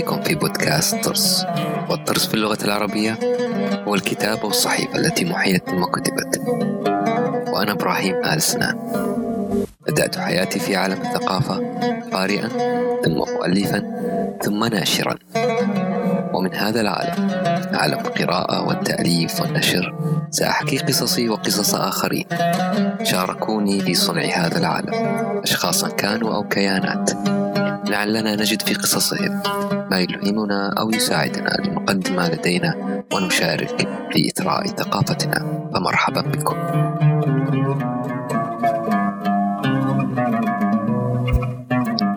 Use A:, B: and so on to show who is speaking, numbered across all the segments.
A: بكم في بودكاست طرس. والطرس في اللغة العربية هو الكتاب والصحيفة التي محيت ثم كتبت. وأنا إبراهيم آل سنان. بدأت حياتي في عالم الثقافة قارئا ثم مؤلفا ثم ناشرا. ومن هذا العالم عالم القراءة والتأليف والنشر سأحكي قصصي وقصص آخرين شاركوني في صنع هذا العالم. أشخاصا كانوا أو كيانات. لعلنا نجد في قصصهم. ما يلهمنا أو يساعدنا لنقدم ما لدينا ونشارك في إثراء ثقافتنا. فمرحبا بكم.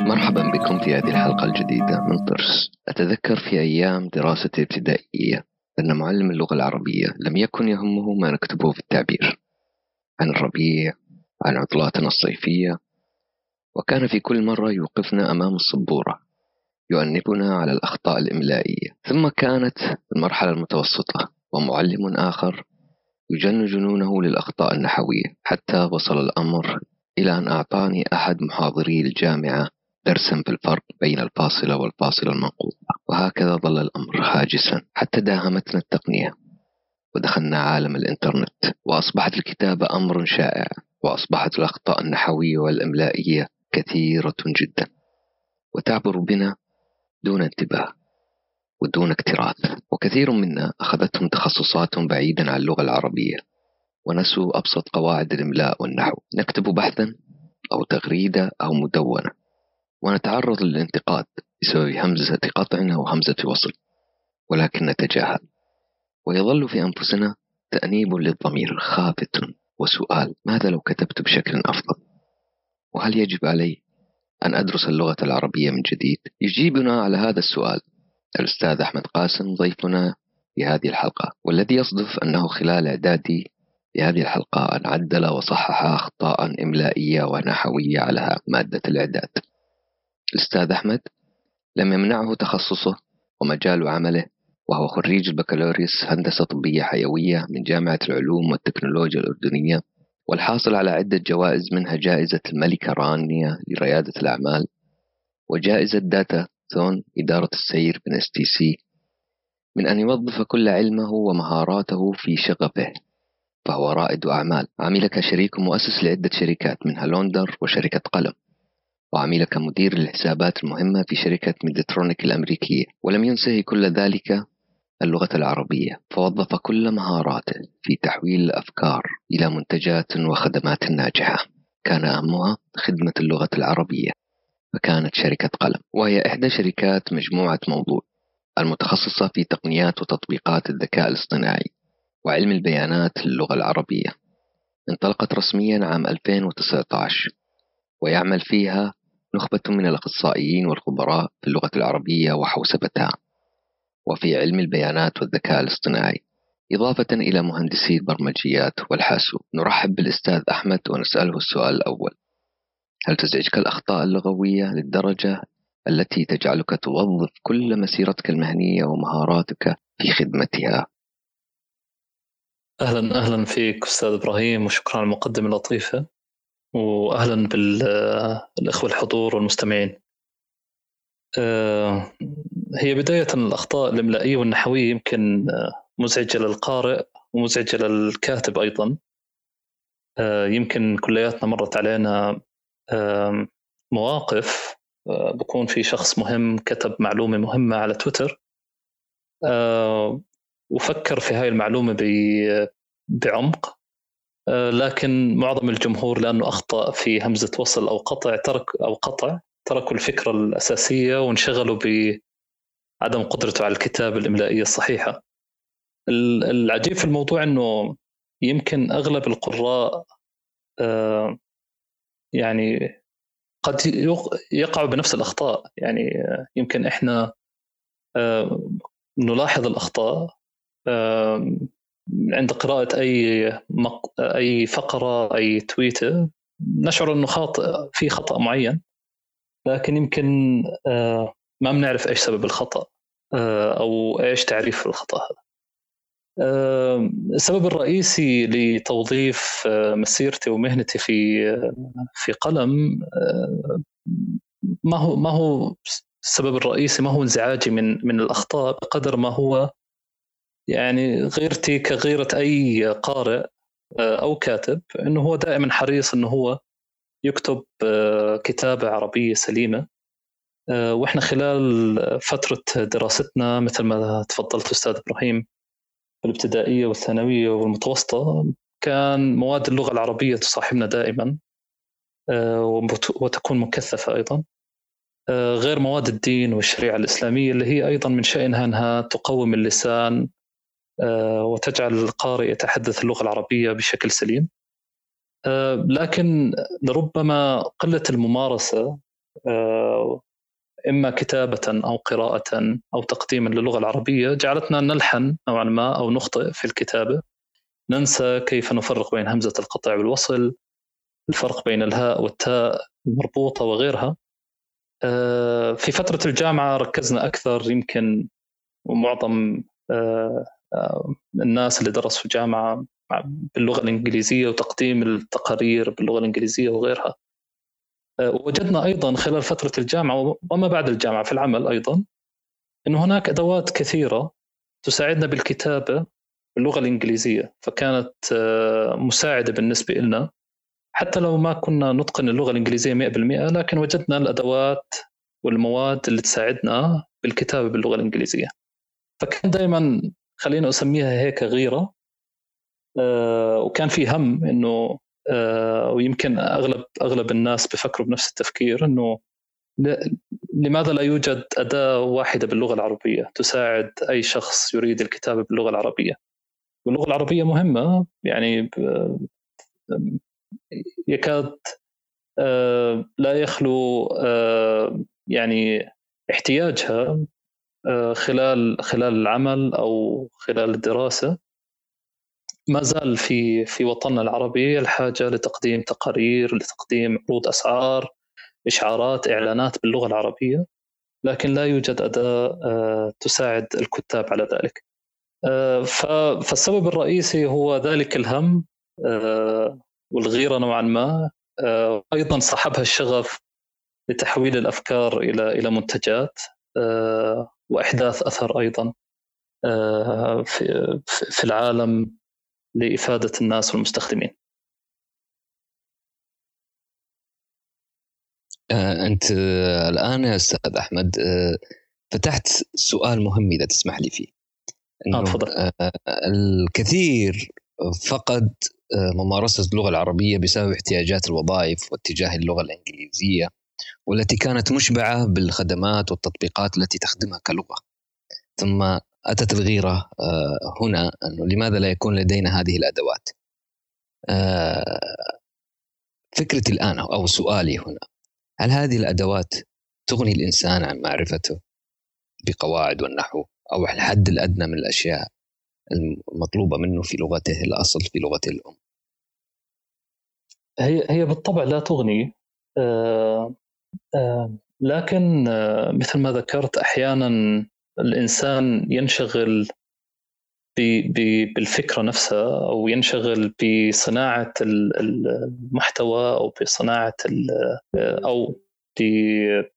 A: مرحبا بكم في هذه الحلقة الجديدة من طرس. أتذكر في أيام دراستي الابتدائية أن معلم اللغة العربية لم يكن يهمه ما نكتبه في التعبير. عن الربيع عن عطلاتنا الصيفية وكان في كل مرة يوقفنا أمام السبورة. يؤنبنا على الأخطاء الإملائية. ثم كانت المرحلة المتوسطة ومعلم آخر يجن جنونه للأخطاء النحوية. حتى وصل الأمر إلى أن أعطاني أحد محاضري الجامعة درسا في الفرق بين الفاصلة والفاصلة المنقوطة. وهكذا ظل الأمر هاجسا حتى داهمتنا التقنية ودخلنا عالم الإنترنت وأصبحت الكتابة أمر شائع وأصبحت الأخطاء النحوية والإملائية كثيرة جدا. وتعبر بنا دون انتباه ودون اكتراث وكثير منا أخذتهم تخصصات بعيدا عن اللغة العربية ونسوا أبسط قواعد الإملاء والنحو. نكتب بحثا أو تغريدة أو مدونة ونتعرض للانتقاد بسبب همزة قطع أو همزة وصل ولكن نتجاهل. ويظل في أنفسنا تأنيب للضمير خافت وسؤال ماذا لو كتبت بشكل أفضل؟ وهل يجب علي أن أدرس اللغة العربية من جديد. يجيبنا على هذا السؤال. الأستاذ أحمد قاسم ضيفنا في هذه الحلقة. والذي يصدف أنه خلال إعدادي لهذه الحلقة أن عدل وصحح أخطاء إملائية ونحوية على مادة الإعداد. الأستاذ أحمد لم يمنعه تخصصه ومجال عمله وهو خريج البكالوريوس هندسة طبية حيوية من جامعة العلوم والتكنولوجيا الأردنية. والحاصل على عدة جوائز منها جائزة الملكة رانيا لريادة الأعمال وجائزة Datathon إدارة السير من STC من أن يوظف كل علمه ومهاراته في شغفه فهو رائد أعمال. عمل كشريك مؤسس لعدة شركات منها لوندر وشركة قلم. وعمل كمدير للحسابات المهمة في شركة ميدترونيك الأمريكية. ولم ينسه كل ذلك اللغة العربية. فوظف كل مهاراته في تحويل الأفكار إلى منتجات وخدمات ناجحة. كان أهمها خدمة اللغة العربية فكانت شركة قلم وهي إحدى شركات مجموعة موضوع المتخصصة في تقنيات وتطبيقات الذكاء الاصطناعي وعلم البيانات للغة العربية. انطلقت رسميا عام 2019 ويعمل فيها نخبة من الأخصائيين والخبراء في اللغة العربية وحوسبتها. وفي علم البيانات والذكاء الاصطناعي. إضافة إلى مهندسي البرمجيات والحاسوب نرحب بالأستاذ أحمد ونسأله السؤال الأول. هل تزعجك الأخطاء اللغوية للدرجة التي تجعلك توظف كل مسيرتك المهنية ومهاراتك في خدمتها؟
B: أهلا أهلا فيك أستاذ إبراهيم وشكرا على المقدمة اللطيفة. وأهلا بالإخوة الحضور والمستمعين. هي بداية الأخطاء الإملائية والنحوية يمكن آه، مزعجة للقارئ ومزعجة للكاتب أيضا. آه، يمكن كلياتنا مرت علينا مواقف بكون في شخص مهم كتب معلومة مهمة على تويتر. وفكر في هاي المعلومة بعمق. لكن معظم الجمهور لأنه أخطأ في همزة وصل أو قطع ترك أو قطع. تركوا الفكرة الأساسية وانشغلوا بعدم قدرته على الكتابة الإملائية الصحيحة. العجيب في الموضوع أنه يمكن أغلب القراء آه، يعني قد يقعوا بنفس الأخطاء. يعني يمكن إحنا آه، نلاحظ الأخطاء عند قراءة أي مق... أي فقرة أي تويتة نشعر أنه خاطئ في خطأ معين. لكن يمكن آه، ما بنعرف إيش سبب الخطأ آه، أو إيش تعريف الخطأ هذا. آه، السبب الرئيسي لتوظيف مسيرتي ومهنتي في في قلم ما هو ما هو السبب الرئيسي ما هو انزعاجي من من الأخطاء بقدر ما هو يعني غيرتي كغيرة أي قارئ أو كاتب إنه هو دائما حريص إنه هو يكتب آه، كتابة عربية سليمة آه، وإحنا خلال فترة دراستنا مثل ما تفضلت أستاذ إبراهيم الابتدائيه والثانوية والمتوسطة كان مواد اللغة العربية تصاحبنا دائما وتكون مكثفة أيضا غير مواد الدين والشريعة الإسلامية اللي هي أيضا من شانها أنها تقوم اللسان آه، وتجعل القارئ يتحدث اللغة العربية بشكل سليم. آه، لكن لربما قلة الممارسة آه، إما كتابة أو قراءة أو تقديما للغة العربية جعلتنا نلحن نوعا ما أو نخطئ في الكتابة. ننسى كيف نفرق بين همزة القطع والوصل الفرق بين الهاء والتاء المربوطة وغيرها. في فترة الجامعة ركزنا أكثر يمكن ومعظم الناس اللي درسوا في الجامعة باللغة الإنجليزية وتقديم التقارير باللغة الإنجليزية وغيرها. آه، وجدنا أيضا خلال فترة الجامعة وما بعد الجامعة في العمل أيضا إنه هناك أدوات كثيرة تساعدنا بالكتابة باللغة الإنجليزية فكانت آه، مساعدة بالنسبة لنا حتى لو ما كنا نتقن اللغة الإنجليزية 100% لكن وجدنا الأدوات والمواد اللي تساعدنا بالكتابة باللغة الإنجليزية. فكان دائما خلينا أسميها هيك غيرة. وكان في هم إنه آه ويمكن أغلب أغلب الناس بفكروا بنفس التفكير إنه لماذا لا يوجد أداة واحدة باللغة العربية تساعد أي شخص يريد الكتابة باللغة العربية؟ واللغة العربية مهمة يعني يكاد آه، لا يخلو آه، يعني احتياجها آه، خلال خلال العمل أو خلال الدراسة. ما زال في في وطننا العربي الحاجة لتقديم تقارير لتقديم عروض أسعار إشعارات إعلانات باللغة العربية لكن لا يوجد أداة آه، تساعد الكتاب على ذلك. آه، فالسبب الرئيسي هو ذلك الهم والغيرة نوعا ما. أيضا صاحبها الشغف لتحويل الأفكار إلى إلى منتجات وإحداث أثر أيضا آه، في العالم. لإفادة الناس والمستخدمين.
C: آه، أنت الآن يا أستاذ أحمد آه، فتحت سؤال مهم إذا تسمح لي فيه.
B: إنه تفضل.
C: الكثير فقد ممارسة اللغة العربية بسبب احتياجات الوظائف واتجاه اللغة الإنجليزية والتي كانت مشبعة بالخدمات والتطبيقات التي تخدمها كلغة ثم أتت الغيرة آه، هنا أنه لماذا لا يكون لدينا هذه الأدوات؟ آه، فكرتي الآن أو سؤالي هنا هل هذه الأدوات تغني الإنسان عن معرفته بقواعد والنحو أو الحد الأدنى من الأشياء المطلوبة منه في لغته الأصل في لغته الأم؟
B: هي هي بالطبع لا تغني آه، لكن مثل ما ذكرت أحيانا الإنسان ينشغل بالفكرة نفسها أو ينشغل بصناعة المحتوى أو بصناعة أو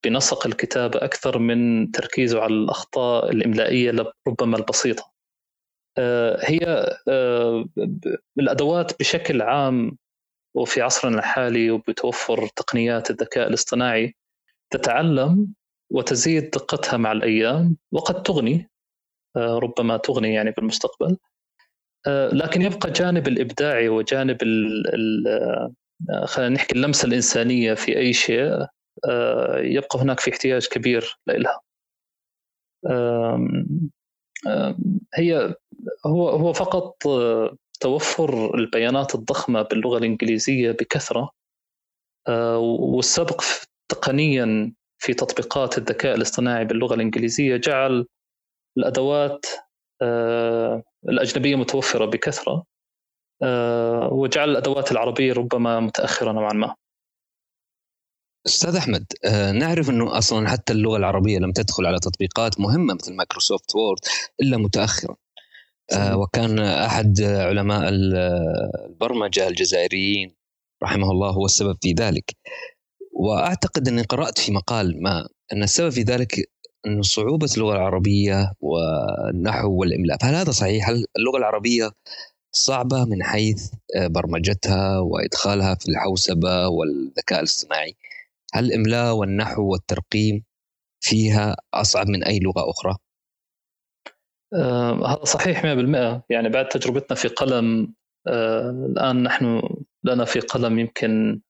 B: بنسق الكتابه أكثر من تركيزه على الأخطاء الإملائية ربما البسيطة. هي الأدوات بشكل عام وفي عصرنا الحالي وبتوفر تقنيات الذكاء الاصطناعي تتعلم وتزيد دقتها مع الأيام وقد تغني آه، ربما تغني يعني بالمستقبل. آه، لكن يبقى جانب الإبداعي وجانب آه، خلينا نحكي اللمسة الإنسانية في أي شيء يبقى هناك في احتياج كبير لها هي هو هو فقط توفر البيانات الضخمة باللغة الإنجليزية بكثرة آه، والسبق تقنيا في تطبيقات الذكاء الاصطناعي باللغة الإنجليزية جعل الأدوات آه، الأجنبية متوفرة بكثرة آه، وجعل الأدوات العربية ربما متأخرة نوعا ما.
C: أستاذ أحمد نعرف إنه أصلا حتى اللغة العربية لم تدخل على تطبيقات مهمة مثل Microsoft Word إلا متاخرا آه، وكان أحد علماء البرمجة الجزائريين رحمه الله هو السبب في ذلك. وأعتقد أني قرأت في مقال ما أن السبب في ذلك أن صعوبة اللغة العربية والنحو والإملاء فهل هذا صحيح؟ هل اللغة العربية صعبة من حيث آه، برمجتها وإدخالها في الحوسبة والذكاء الاصطناعي هل الإملاء والنحو والترقيم فيها أصعب من أي لغة أخرى؟
B: آه هذا صحيح 100% يعني بعد تجربتنا في قلم آه الآن نحن لنا في قلم يمكن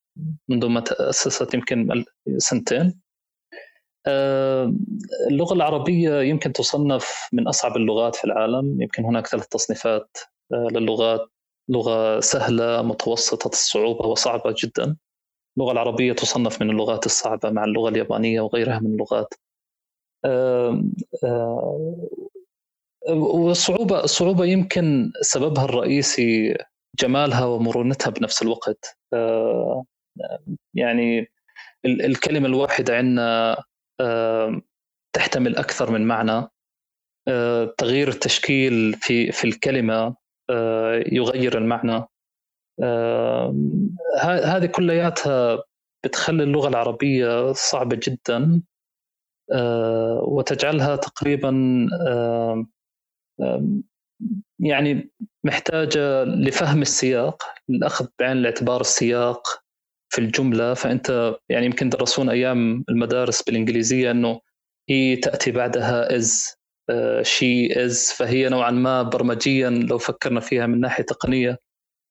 B: منذ ما تأسست يمكن سنتين. آه اللغة العربية يمكن تصنف من أصعب اللغات في العالم. يمكن هناك ثلاث تصنيفات آه للغات. لغة سهلة متوسطة الصعوبة وصعبة جدا. اللغة العربية تصنف من اللغات الصعبة مع اللغة اليابانية وغيرها من اللغات. والصعوبة الصعوبة يمكن سببها الرئيسي جمالها ومرونتها بنفس الوقت. يعني الكلمة الواحدة عندنا تحتمل أكثر من معنى. تغيير التشكيل في في الكلمة يغير المعنى. هذه كلياتها بتخلي اللغة العربية صعبة جدا وتجعلها تقريبا يعني محتاجة لفهم السياق للأخذ بعين الاعتبار السياق. في الجملة فأنت يعني يمكن درسون أيام المدارس بالإنجليزية أنه هي تأتي بعدها is شي is فهي نوعا ما برمجيا لو فكرنا فيها من ناحية تقنية.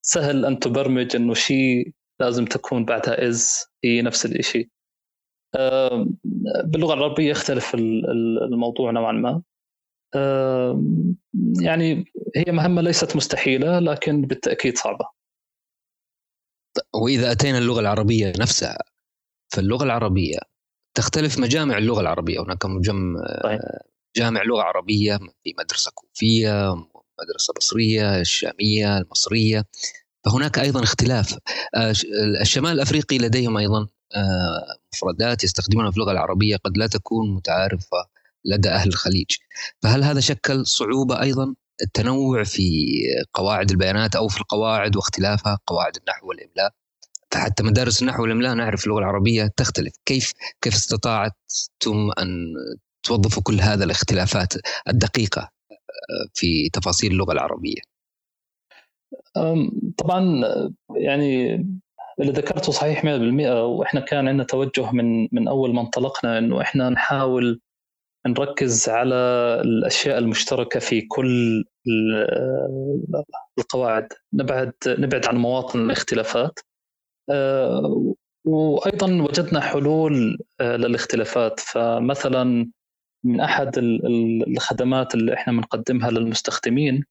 B: سهل أن تبرمج أنه شيء لازم تكون بعدها is هي نفس الشيء باللغة العربية يختلف الموضوع نوعا ما. يعني هي مهمة ليست مستحيلة لكن بالتأكيد صعبة.
C: وإذا أتينا اللغة العربية نفسها فاللغة العربية تختلف مجامع اللغة العربية. هناك مجمع طيب. جامع لغة عربية في مدرسة كوفية مدرسة بصريه الشامية المصرية. فهناك أيضا اختلاف. آه، الشمال الأفريقي لديهم أيضا آه، مفردات يستخدمونها في اللغة العربية قد لا تكون متعارفة لدى أهل الخليج. فهل هذا شكل صعوبة أيضا؟ التنوع في قواعد البيانات أو في القواعد واختلافها قواعد النحو والإملاء. فحتى مدارس النحو والإملاء نعرف اللغة العربية تختلف. كيف كيف استطعتم أن توظفوا كل هذا الاختلافات الدقيقة آه، في تفاصيل اللغة العربية؟
B: طبعا يعني اللي ذكرته صحيح 100% وإحنا كان عندنا توجه من من أول ما انطلقنا إنه إحنا نحاول نركز على الأشياء المشتركة في كل القواعد. نبعد نبعد عن مواطن الاختلافات. آه، وأيضا وجدنا حلول آه، للاختلافات. فمثلا من أحد الخدمات اللي إحنا بنقدمها للمستخدمين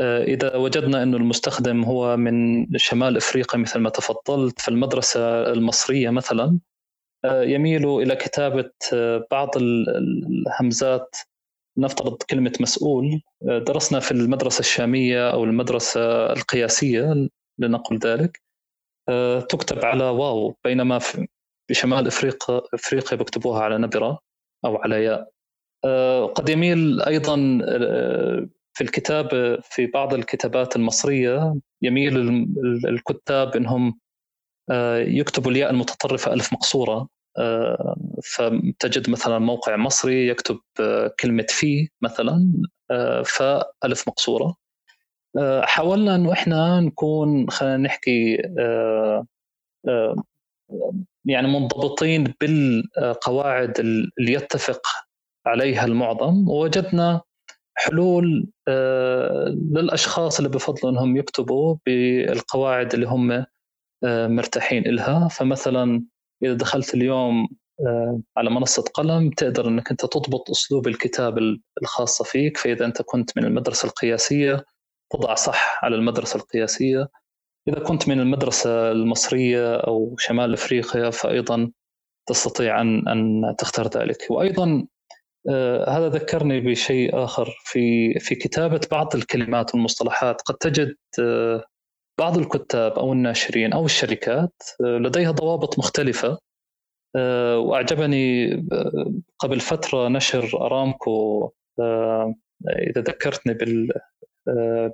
B: آه، إذا وجدنا إنه المستخدم هو من شمال إفريقيا مثل ما تفضلت في المدرسة المصرية مثلا يميل إلى كتابة آه، بعض الهمزات نفترض كلمة مسؤول. آه، درسنا في المدرسة الشامية أو المدرسة القياسية لنقل ذلك. تكتب على واو بينما في بشمال إفريقيا إفريقيا بيكتبوها على نبرة أو على ياء. قد يميل أيضا في الكتابة في بعض الكتابات المصرية يميل الكتاب إنهم آه، يكتب الياء المتطرفة ألف مقصورة. آه، فتجد مثلا موقع مصري يكتب آه، كلمة في مثلا فاء ألف مقصورة. حاولنا أنه إحنا نكون خلينا نحكي يعني منضبطين بالقواعد اللي يتفق عليها المعظم. ووجدنا حلول للأشخاص اللي بفضلوا إنهم يكتبوا بالقواعد اللي هم آه، مرتاحين إلها. فمثلا إذا دخلت اليوم آه، على منصة قلم تقدر أنك أنت تضبط أسلوب الكتاب الخاصة فيك. فإذا أنت كنت من المدرسة القياسية تضع صح على المدرسة القياسية. إذا كنت من المدرسة المصرية أو شمال أفريقيا فأيضا تستطيع أن أن تختار ذلك. وأيضا آه هذا ذكرني بشيء آخر في في كتابة بعض الكلمات والمصطلحات. قد تجد آه بعض الكتاب أو الناشرين أو الشركات آه، لديها ضوابط مختلفة. آه، وأعجبني آه، قبل فترة نشر أرامكو إذا ذكرتني بال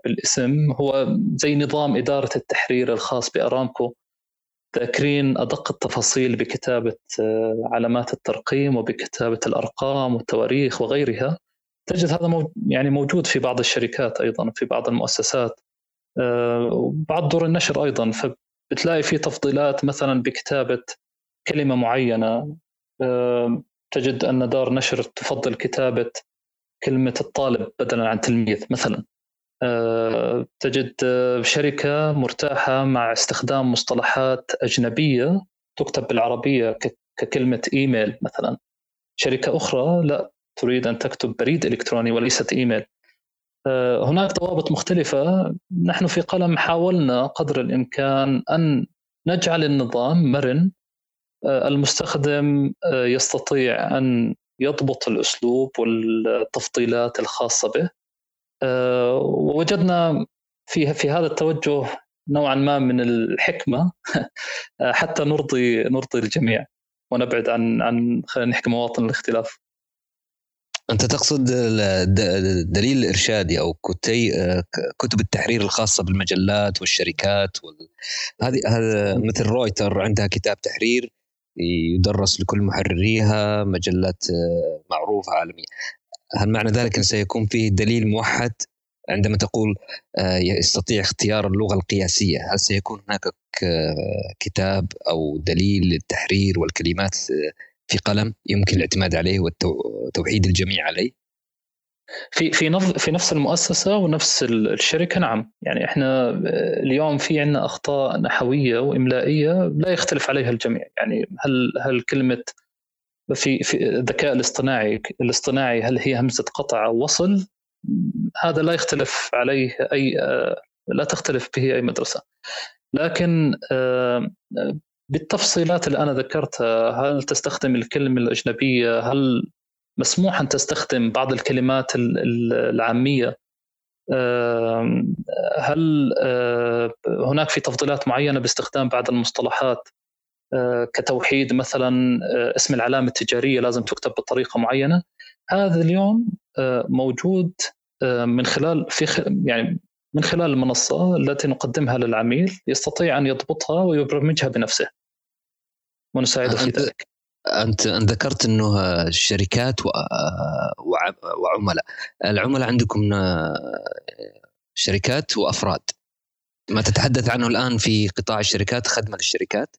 B: بالاسم هو زي نظام إدارة التحرير الخاص بأرامكو. ذاكرين أدق التفاصيل بكتابة علامات الترقيم وبكتابة الأرقام والتواريخ وغيرها. تجد هذا يعني موجود في بعض الشركات أيضا في بعض المؤسسات. وبعض دور النشر أيضا فبتلاقي في تفضيلات مثلا بكتابة كلمة معينة. تجد أن دار نشر تفضل كتابة كلمة الطالب بدلا عن تلميذ مثلا. تجد شركة مرتاحة مع استخدام مصطلحات أجنبية تكتب بالعربية ككلمة إيميل مثلا. شركة أخرى لا تريد أن تكتب بريد إلكتروني وليست إيميل. هناك ضوابط مختلفة. نحن في قلم حاولنا قدر الإمكان أن نجعل النظام مرن. المستخدم يستطيع أن يضبط الأسلوب والتفضيلات الخاصة به. ووجدنا في في هذا التوجه نوعا ما من الحكمة. حتى نرضي نرضي الجميع ونبعد عن عن خلينا نحكي مواطن الاختلاف.
C: أنت تقصد دليل الارشادي أو كتي كتب التحرير الخاصة بالمجلات والشركات وال... هذه هذا مثل رويتر عندها كتاب تحرير يدرس لكل محرريها مجلات معروفة عالمية. هل معنى ذلك أن سيكون فيه دليل موحد عندما تقول يستطيع اختيار اللغة القياسية؟ هل سيكون هناك كتاب أو دليل للتحرير والكلمات في قلم يمكن الاعتماد عليه وتوحيد الجميع عليه.
B: في في في نفس المؤسسة ونفس الشركة نعم. يعني إحنا اليوم في عندنا أخطاء نحوية وإملائية لا يختلف عليها الجميع. يعني هل هل كلمة في في الذكاء الاصطناعي الاصطناعي هل هي همزة قطع أو وصل؟ هذا لا يختلف عليه أي لا تختلف به أي مدرسة. لكن بالتفصيلات اللي أنا ذكرتها هل تستخدم الكلمة الأجنبية؟ هل مسموح أن تستخدم بعض الكلمات العامية؟ هل هناك في تفضيلات معينة باستخدام بعض المصطلحات؟ كتوحيد مثلا اسم العلامة التجارية لازم تكتب بطريقة معينة. هذا اليوم موجود من خلال في يعني من خلال المنصة التي نقدمها للعميل يستطيع أن يضبطها ويبرمجها بنفسه. ونساعده في ذلك
C: أنت ذكرت أنه الشركات وعملاء. العملاء عندكم شركات وأفراد. ما تتحدث عنه الآن في قطاع الشركات خدمة للشركات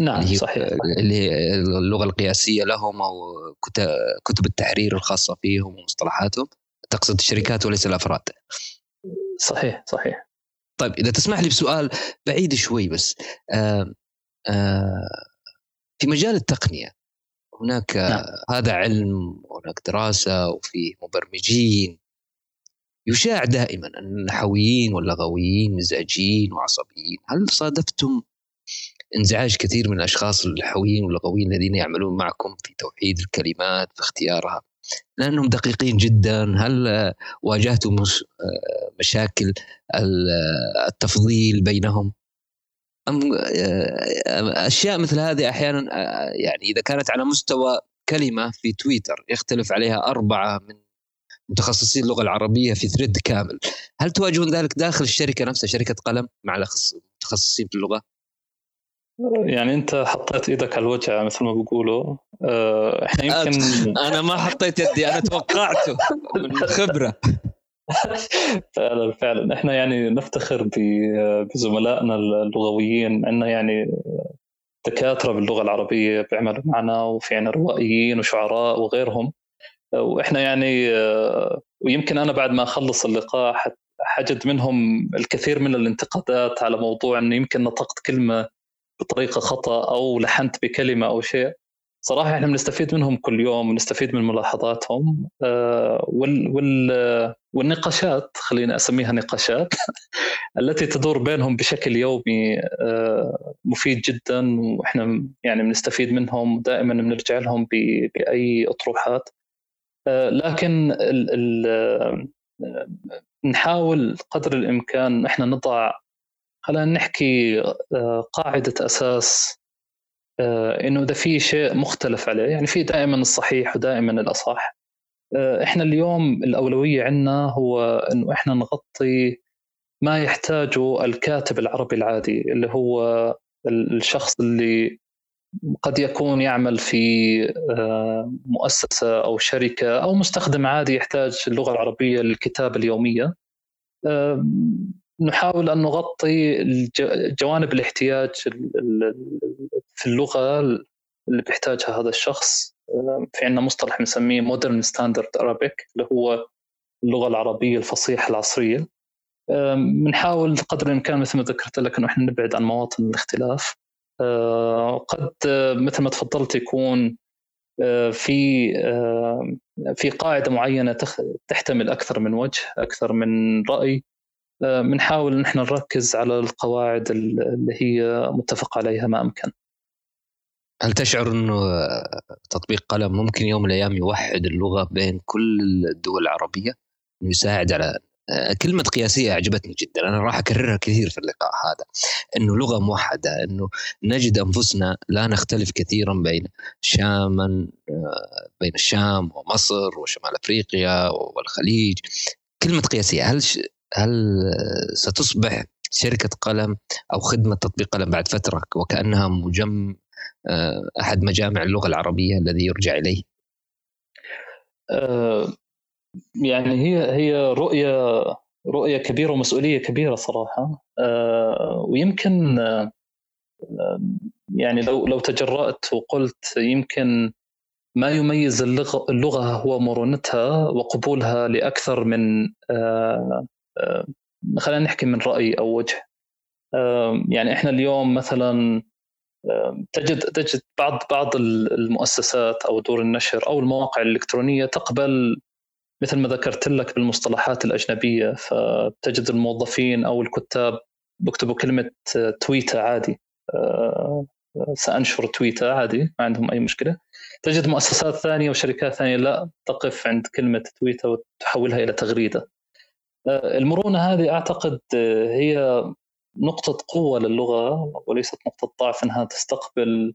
B: نعم اللي صحيح.
C: اللي هي اللغة القياسية لهم أو كتب التحرير الخاصة فيهم ومصطلحاتهم. تقصد الشركات وليس الأفراد.
B: صحيح صحيح.
C: طيب إذا تسمح لي بسؤال بعيد شوي بس آآ آآ في مجال التقنية هناك نعم. هذا علم وهناك دراسة وفي مبرمجين. يشاع دائما أن النحويين واللغويين مزاجيين وعصبيين. هل صادفتم انزعاج كثير من الأشخاص النحويين واللغويين الذين يعملون معكم في توحيد الكلمات في اختيارها لأنهم دقيقين جدا. هل واجهتم مشاكل التفضيل بينهم؟ أم أشياء مثل هذه أحيانا يعني إذا كانت على مستوى كلمة في تويتر يختلف عليها أربعة من متخصصين اللغة العربية في ثريد كامل. هل تواجهون ذلك داخل الشركة نفسها شركة قلم مع المتخصصين في اللغة؟
B: يعني انت حطيت إيدك على الوجع مثل ما بيقولوا. آه، إحنا يمكن
C: أنا ما حطيت يدي أنا توقعته من خبرة.
B: فعلا فعلا. إحنا يعني نفتخر بزملائنا اللغويين عندنا يعني دكاترة باللغة العربية بيعملوا معنا وفي عنا روائيين وشعراء وغيرهم. وإحنا يعني آه، ويمكن أنا بعد ما أخلص اللقاء حجد منهم الكثير من الانتقادات على موضوع إنه يمكن نطقت كلمة بطريقة خطأ أو لحنت بكلمة أو شيء صراحة إحنا بنستفيد منهم كل يوم ونستفيد من ملاحظاتهم آه، وال وال والنقاشات خلينا أسميها نقاشات التي تدور بينهم بشكل يومي آه، مفيد جدا وإحنا يعني بنستفيد منهم دائما بنرجع لهم بأي أطروحات. آه، لكن ال ال نحاول قدر الإمكان إحنا نضع خلينا نحكي آه، قاعدة أساس آه، إنه إذا في شيء مختلف عليه يعني في دائما الصحيح ودائما الأصح. آه، إحنا اليوم الأولوية عندنا هو إنه إحنا نغطي ما يحتاجه الكاتب العربي العادي اللي هو الشخص اللي قد يكون يعمل في مؤسسة أو شركة أو مستخدم عادي يحتاج اللغة العربية للكتابة اليومية. نحاول أن نغطي جوانب الاحتياج في اللغة اللي بيحتاجها هذا الشخص. في عندنا مصطلح بنسميه مودرن ستاندرد Arabic اللي هو اللغة العربية الفصيحة العصرية. بنحاول قدر الإمكان مثل ما ذكرت لك أنه إحنا نبعد عن مواطن الاختلاف. آه، قد مثل ما تفضلت يكون آه، في في قاعدة معينة تحتمل أكثر من وجه أكثر من رأي. بنحاول إن إحنا نركز على القواعد اللي هي متفق عليها ما أمكن.
C: هل تشعر إنه تطبيق قلم ممكن يوم من الأيام يوحد اللغة بين كل الدول العربية إنه يساعد على آه، كلمة قياسية أعجبتني جدا. أنا راح أكررها كثير في اللقاء هذا. أنه لغة موحدة أنه نجد أنفسنا لا نختلف كثيرا بين شاما آه، بين الشام ومصر وشمال أفريقيا والخليج. كلمة قياسية هل هل ستصبح شركة قلم أو خدمة تطبيق قلم بعد فترة وكأنها مجم آه، أحد مجامع اللغة العربية الذي يرجع إليه؟
B: يعني هي هي رؤيه رؤية كبيرة ومسؤولية كبيرة صراحة. آه، ويمكن آه، يعني لو لو تجرأت وقلت يمكن ما يميز اللغة اللغة هو مرونتها وقبولها لأكثر من آه، خلينا نحكي من رأي أو وجه. يعني إحنا اليوم مثلا تجد تجد بعض بعض المؤسسات أو دور النشر أو المواقع الإلكترونية تقبل مثل ما ذكرت لك بالمصطلحات الأجنبية فتجد الموظفين أو الكتاب بيكتبوا كلمة تويتة عادي. آه، سأنشر تويتة عادي ما عندهم أي مشكلة. تجد مؤسسات ثانية وشركات ثانية لا تقف عند كلمة تويتة وتحولها إلى تغريدة. آه، المرونة هذه أعتقد هي نقطة قوة للغة وليست نقطة ضعف أنها تستقبل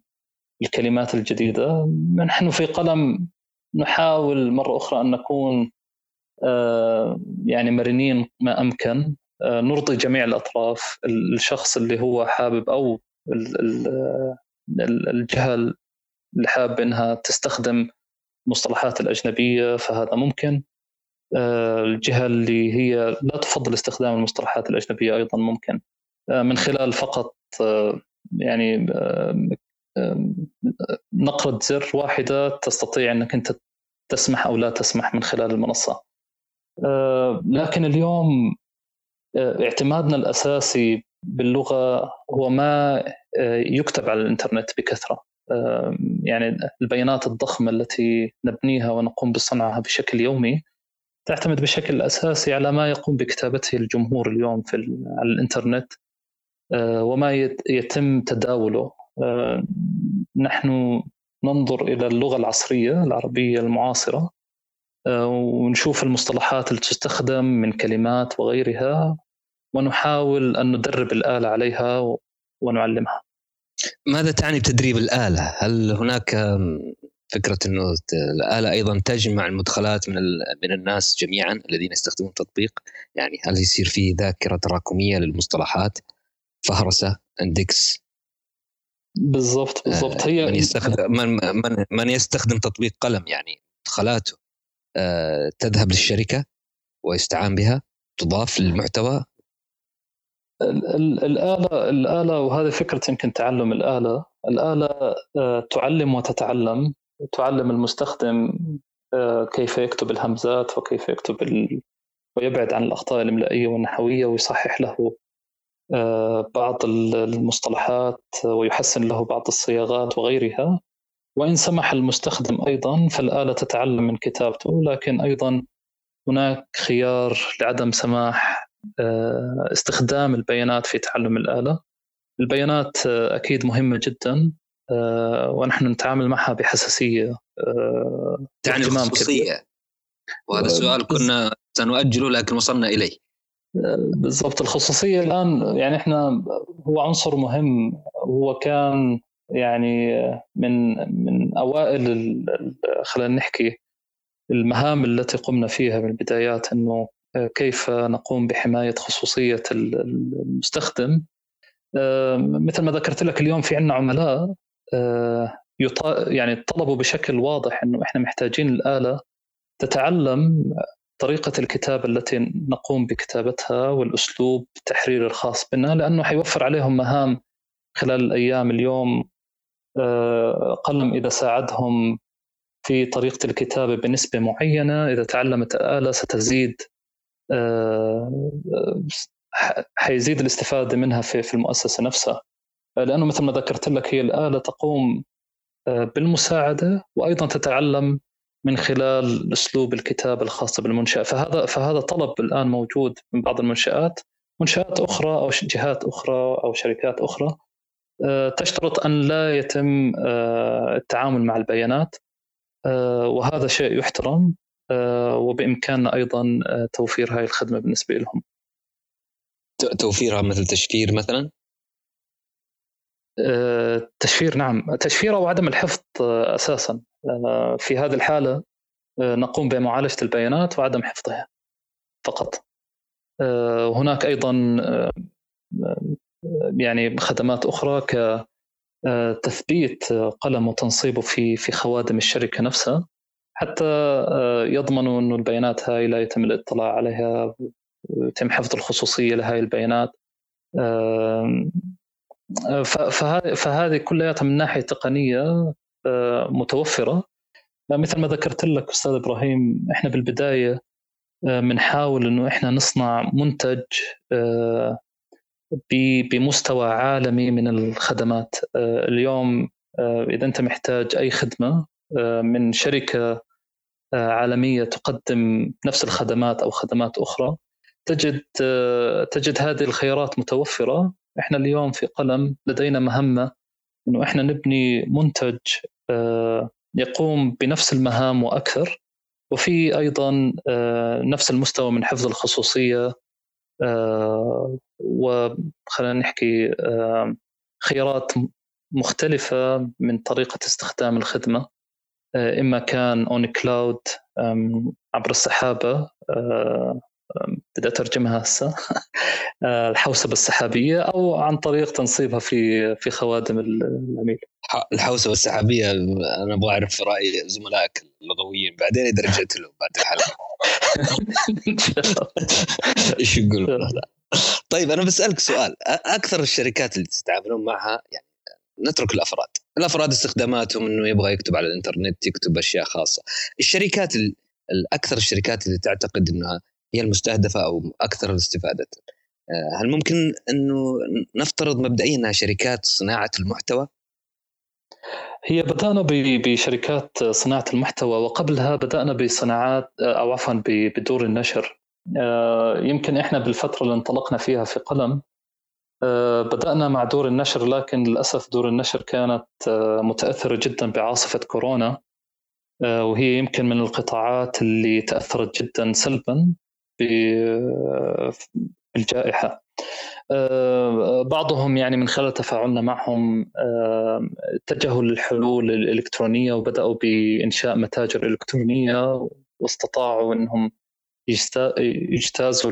B: الكلمات الجديدة. نحن في قلم نحاول مرة أخرى أن نكون آه، يعني مرنين ما أمكن آه، نرضي جميع الأطراف الشخص اللي هو حابب أو الجهة اللي حابة أنها تستخدم مصطلحات الأجنبية فهذا ممكن. آه، الجهة اللي هي لا تفضل استخدام المصطلحات الأجنبية أيضا ممكن. من خلال فقط يعني نقرة زر واحدة تستطيع أنك أنت تسمح أو لا تسمح من خلال المنصة. آه، لكن اليوم آه، اعتمادنا الأساسي باللغة هو ما آه، يكتب على الإنترنت بكثرة. يعني البيانات الضخمة التي نبنيها ونقوم بصنعها بشكل يومي تعتمد بشكل أساسي على ما يقوم بكتابته الجمهور اليوم في على الإنترنت وما يتم تداوله نحن ننظر إلى اللغة العصرية العربية المعاصرة آه، ونشوف المصطلحات اللي تستخدم من كلمات وغيرها ونحاول أن ندرب الآلة عليها ونعلمها
C: ماذا تعني بتدريب الآلة؟ هل هناك فكرة أنه الآلة أيضا تجمع المدخلات من من الناس جميعا الذين يستخدمون التطبيق. يعني هل يصير في ذاكرة تراكمية للمصطلحات؟ فهرسة إندكس.
B: بالضبط بالضبط.
C: هي من يستخدم من, من, من يستخدم تطبيق قلم. يعني مدخلاته آه، تذهب للشركة ويستعان بها تضاف للمحتوى.
B: الآلة الآلة وهذه فكرة يمكن تعلم الآلة. الآلة آه، تعلم وتتعلم. تعلم المستخدم آه، كيف يكتب الهمزات وكيف يكتب ال... ويبعد عن الأخطاء الإملائية والنحوية ويصحح له بعض المصطلحات ويحسن له بعض الصياغات وغيرها. وإن سمح المستخدم أيضا فالآلة تتعلم من كتابته لكن أيضا هناك خيار لعدم سماح آه، استخدام البيانات في تعلم الآلة. البيانات آه، أكيد مهمة جدا. آه، ونحن نتعامل معها بحساسية
C: تعني الخصوصية وهذا السؤال كنا سنؤجله لكن وصلنا إليه.
B: بالضبط. الخصوصية الآن يعني إحنا هو عنصر مهم. هو كان يعني من من أوائل خلينا نحكي المهام التي قمنا فيها من البدايات إنه كيف نقوم بحماية خصوصية المستخدم. مثل ما ذكرت لك اليوم في عندنا عملاء. يعني طلبوا بشكل واضح إنه إحنا محتاجين الآلة تتعلم طريقة الكتابة التي نقوم بكتابتها والأسلوب التحريري الخاص بنا لأنه حيوفر عليهم مهام خلال الأيام اليوم آه، قلم إذا ساعدهم في طريقة الكتابة بنسبة معينة إذا تعلمت الآلة ستزيد آه، حيزيد الاستفادة منها في المؤسسة نفسها. لأنه مثل ما ذكرت لك هي الآلة تقوم آه، بالمساعدة وأيضا تتعلم من خلال أسلوب الكتابه الخاصه بالمنشاه فهذا فهذا طلب الآن موجود من بعض المنشآت منشآت أخرى أو جهات أخرى أو شركات أخرى آه، تشترط أن لا يتم آه، التعامل مع البيانات وهذا شيء يحترم وبإمكاننا أيضا توفير هذه الخدمة بالنسبة لهم.
C: توفيرها مثل تشفير مثلا؟
B: تشفير نعم. تشفير أو عدم الحفظ أساسا. آه، في هذه الحالة آه، نقوم بمعالجة البيانات وعدم حفظها فقط. وهناك آه، أيضا يعني خدمات أخرى كتثبيت قلم وتنصيبه في في خوادم الشركة نفسها. حتى يضمنوا أنه البيانات هاي لا يتم الاطلاع عليها ويتم حفظ الخصوصية لهذه البيانات. فهذه كلها من ناحية تقنية متوفرة. مثل ما ذكرت لك أستاذ إبراهيم إحنا بالبداية بنحاول إنه إحنا نصنع منتج بمستوى عالمي من الخدمات. اليوم إذا أنت محتاج أي خدمة من شركة عالمية تقدم نفس الخدمات أو خدمات أخرى تجد تجد هذه الخيارات متوفرة. إحنا اليوم في قلم لدينا مهمة إنه إحنا نبني منتج آه، يقوم بنفس المهام وأكثر وفي أيضا آه، نفس المستوى من حفظ الخصوصية آه، وخلينا نحكي خيارات مختلفة من طريقة استخدام الخدمة إما كان on cloud عبر السحابة بدي أترجمها هسه. الحوسبة السحابية أو عن طريق تنصيبها في في خوادم العميل.
C: الحوسبة السحابية أنا أبغى أعرف رأي زملائك اللغويين بعدين إذا رجعت لهم بعد الحلقة. إيش يقولون؟ طيب أنا بسألك سؤال. أكثر الشركات اللي تتعاملون معها يعني نترك الأفراد. الأفراد استخداماتهم إنه يبغى يكتب على الإنترنت يكتب أشياء خاصة. الشركات الأكثر الشركات اللي تعتقد إنها هي المستهدفة أو أكثر استفاده آه، هل ممكن إنه نفترض مبدئيا إنها شركات صناعة المحتوى؟
B: هي بدأنا بشركات صناعة المحتوى وقبلها بدأنا بصناعات أو عفوا بدور النشر. آه، يمكن إحنا بالفترة اللي انطلقنا فيها في قلم آه، بدأنا مع دور النشر لكن للأسف دور النشر كانت متأثرة جدا بعاصفة كورونا وهي يمكن من القطاعات اللي تأثرت جدا سلبا. بالجائحة آه، بعضهم يعني من خلال تفاعلنا معهم آه، اتجهوا للحلول الإلكترونية وبدأوا بإنشاء متاجر إلكترونية واستطاعوا أنهم يجتازوا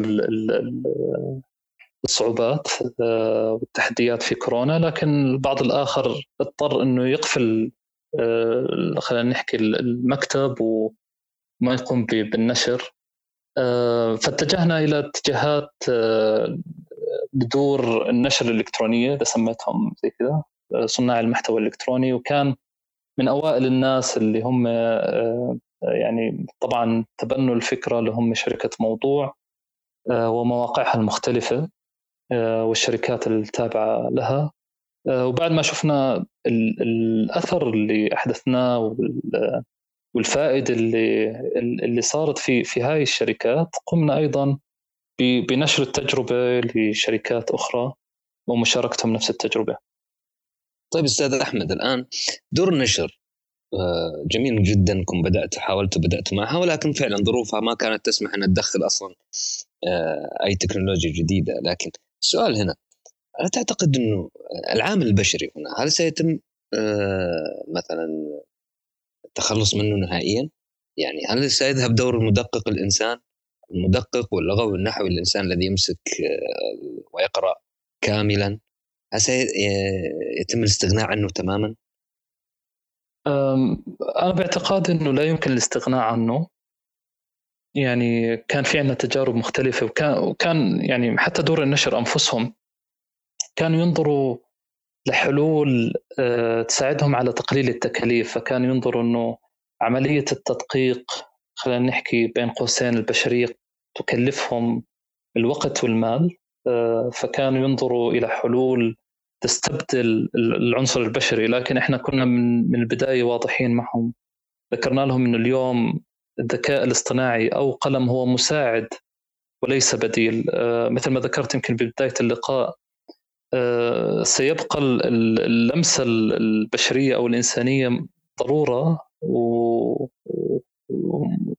B: الصعوبات آه، والتحديات في كورونا لكن البعض الآخر اضطر أنه يقفل خلينا نحكي المكتب وما يقوم بالنشر. آه، فاتجهنا إلى اتجاهات آه، بدور النشر الإلكترونية إذا سميتهم زي كذا آه، صناع المحتوى الإلكتروني. وكان من أوائل الناس اللي هم يعني طبعا تبنوا الفكرة اللي هم شركة موضوع ومواقعها المختلفة والشركات التابعة لها. وبعد ما شفنا الأثر اللي أحدثناه والفائده اللي اللي صارت في في هاي الشركات قمنا أيضا بنشر التجربة لشركات أخرى ومشاركتهم نفس التجربة.
C: طيب أستاذ أحمد الآن دور النشر آه، جميل جدا انكم بدأت حاولتوا بداتوا معها ولكن فعلا ظروفها ما كانت تسمح أن تدخل أصلا آه، أي تكنولوجيا جديدة لكن السؤال هنا هل تعتقد أنه العامل البشري هنا هل سيتم آه، مثلا التخلص منه نهائيا. يعني هل سيذهب دور المدقق الإنسان. المدقق واللغوي والنحوي الإنسان الذي يمسك آه، ويقرأ كاملا. هسه يتم الاستغناء عنه تماما؟
B: أنا باعتقادي أنه لا يمكن الاستغناء عنه. يعني كان في عندنا تجارب مختلفة وكان وكان يعني حتى دور النشر أنفسهم كانوا ينظروا لحلول آه، تساعدهم على تقليل التكاليف. فكانوا ينظروا أنه عملية التدقيق خلينا نحكي بين قوسين البشرية تكلفهم الوقت والمال آه، فكانوا ينظروا إلى حلول تستبدل العنصر البشري. لكن إحنا كنا من من البداية واضحين معهم. ذكرنا لهم إنه اليوم الذكاء الاصطناعي أو قلم هو مساعد وليس بديل. آه، مثل ما ذكرت يمكن ببداية اللقاء سيبقى اللمسة البشرية أو الإنسانية ضرورة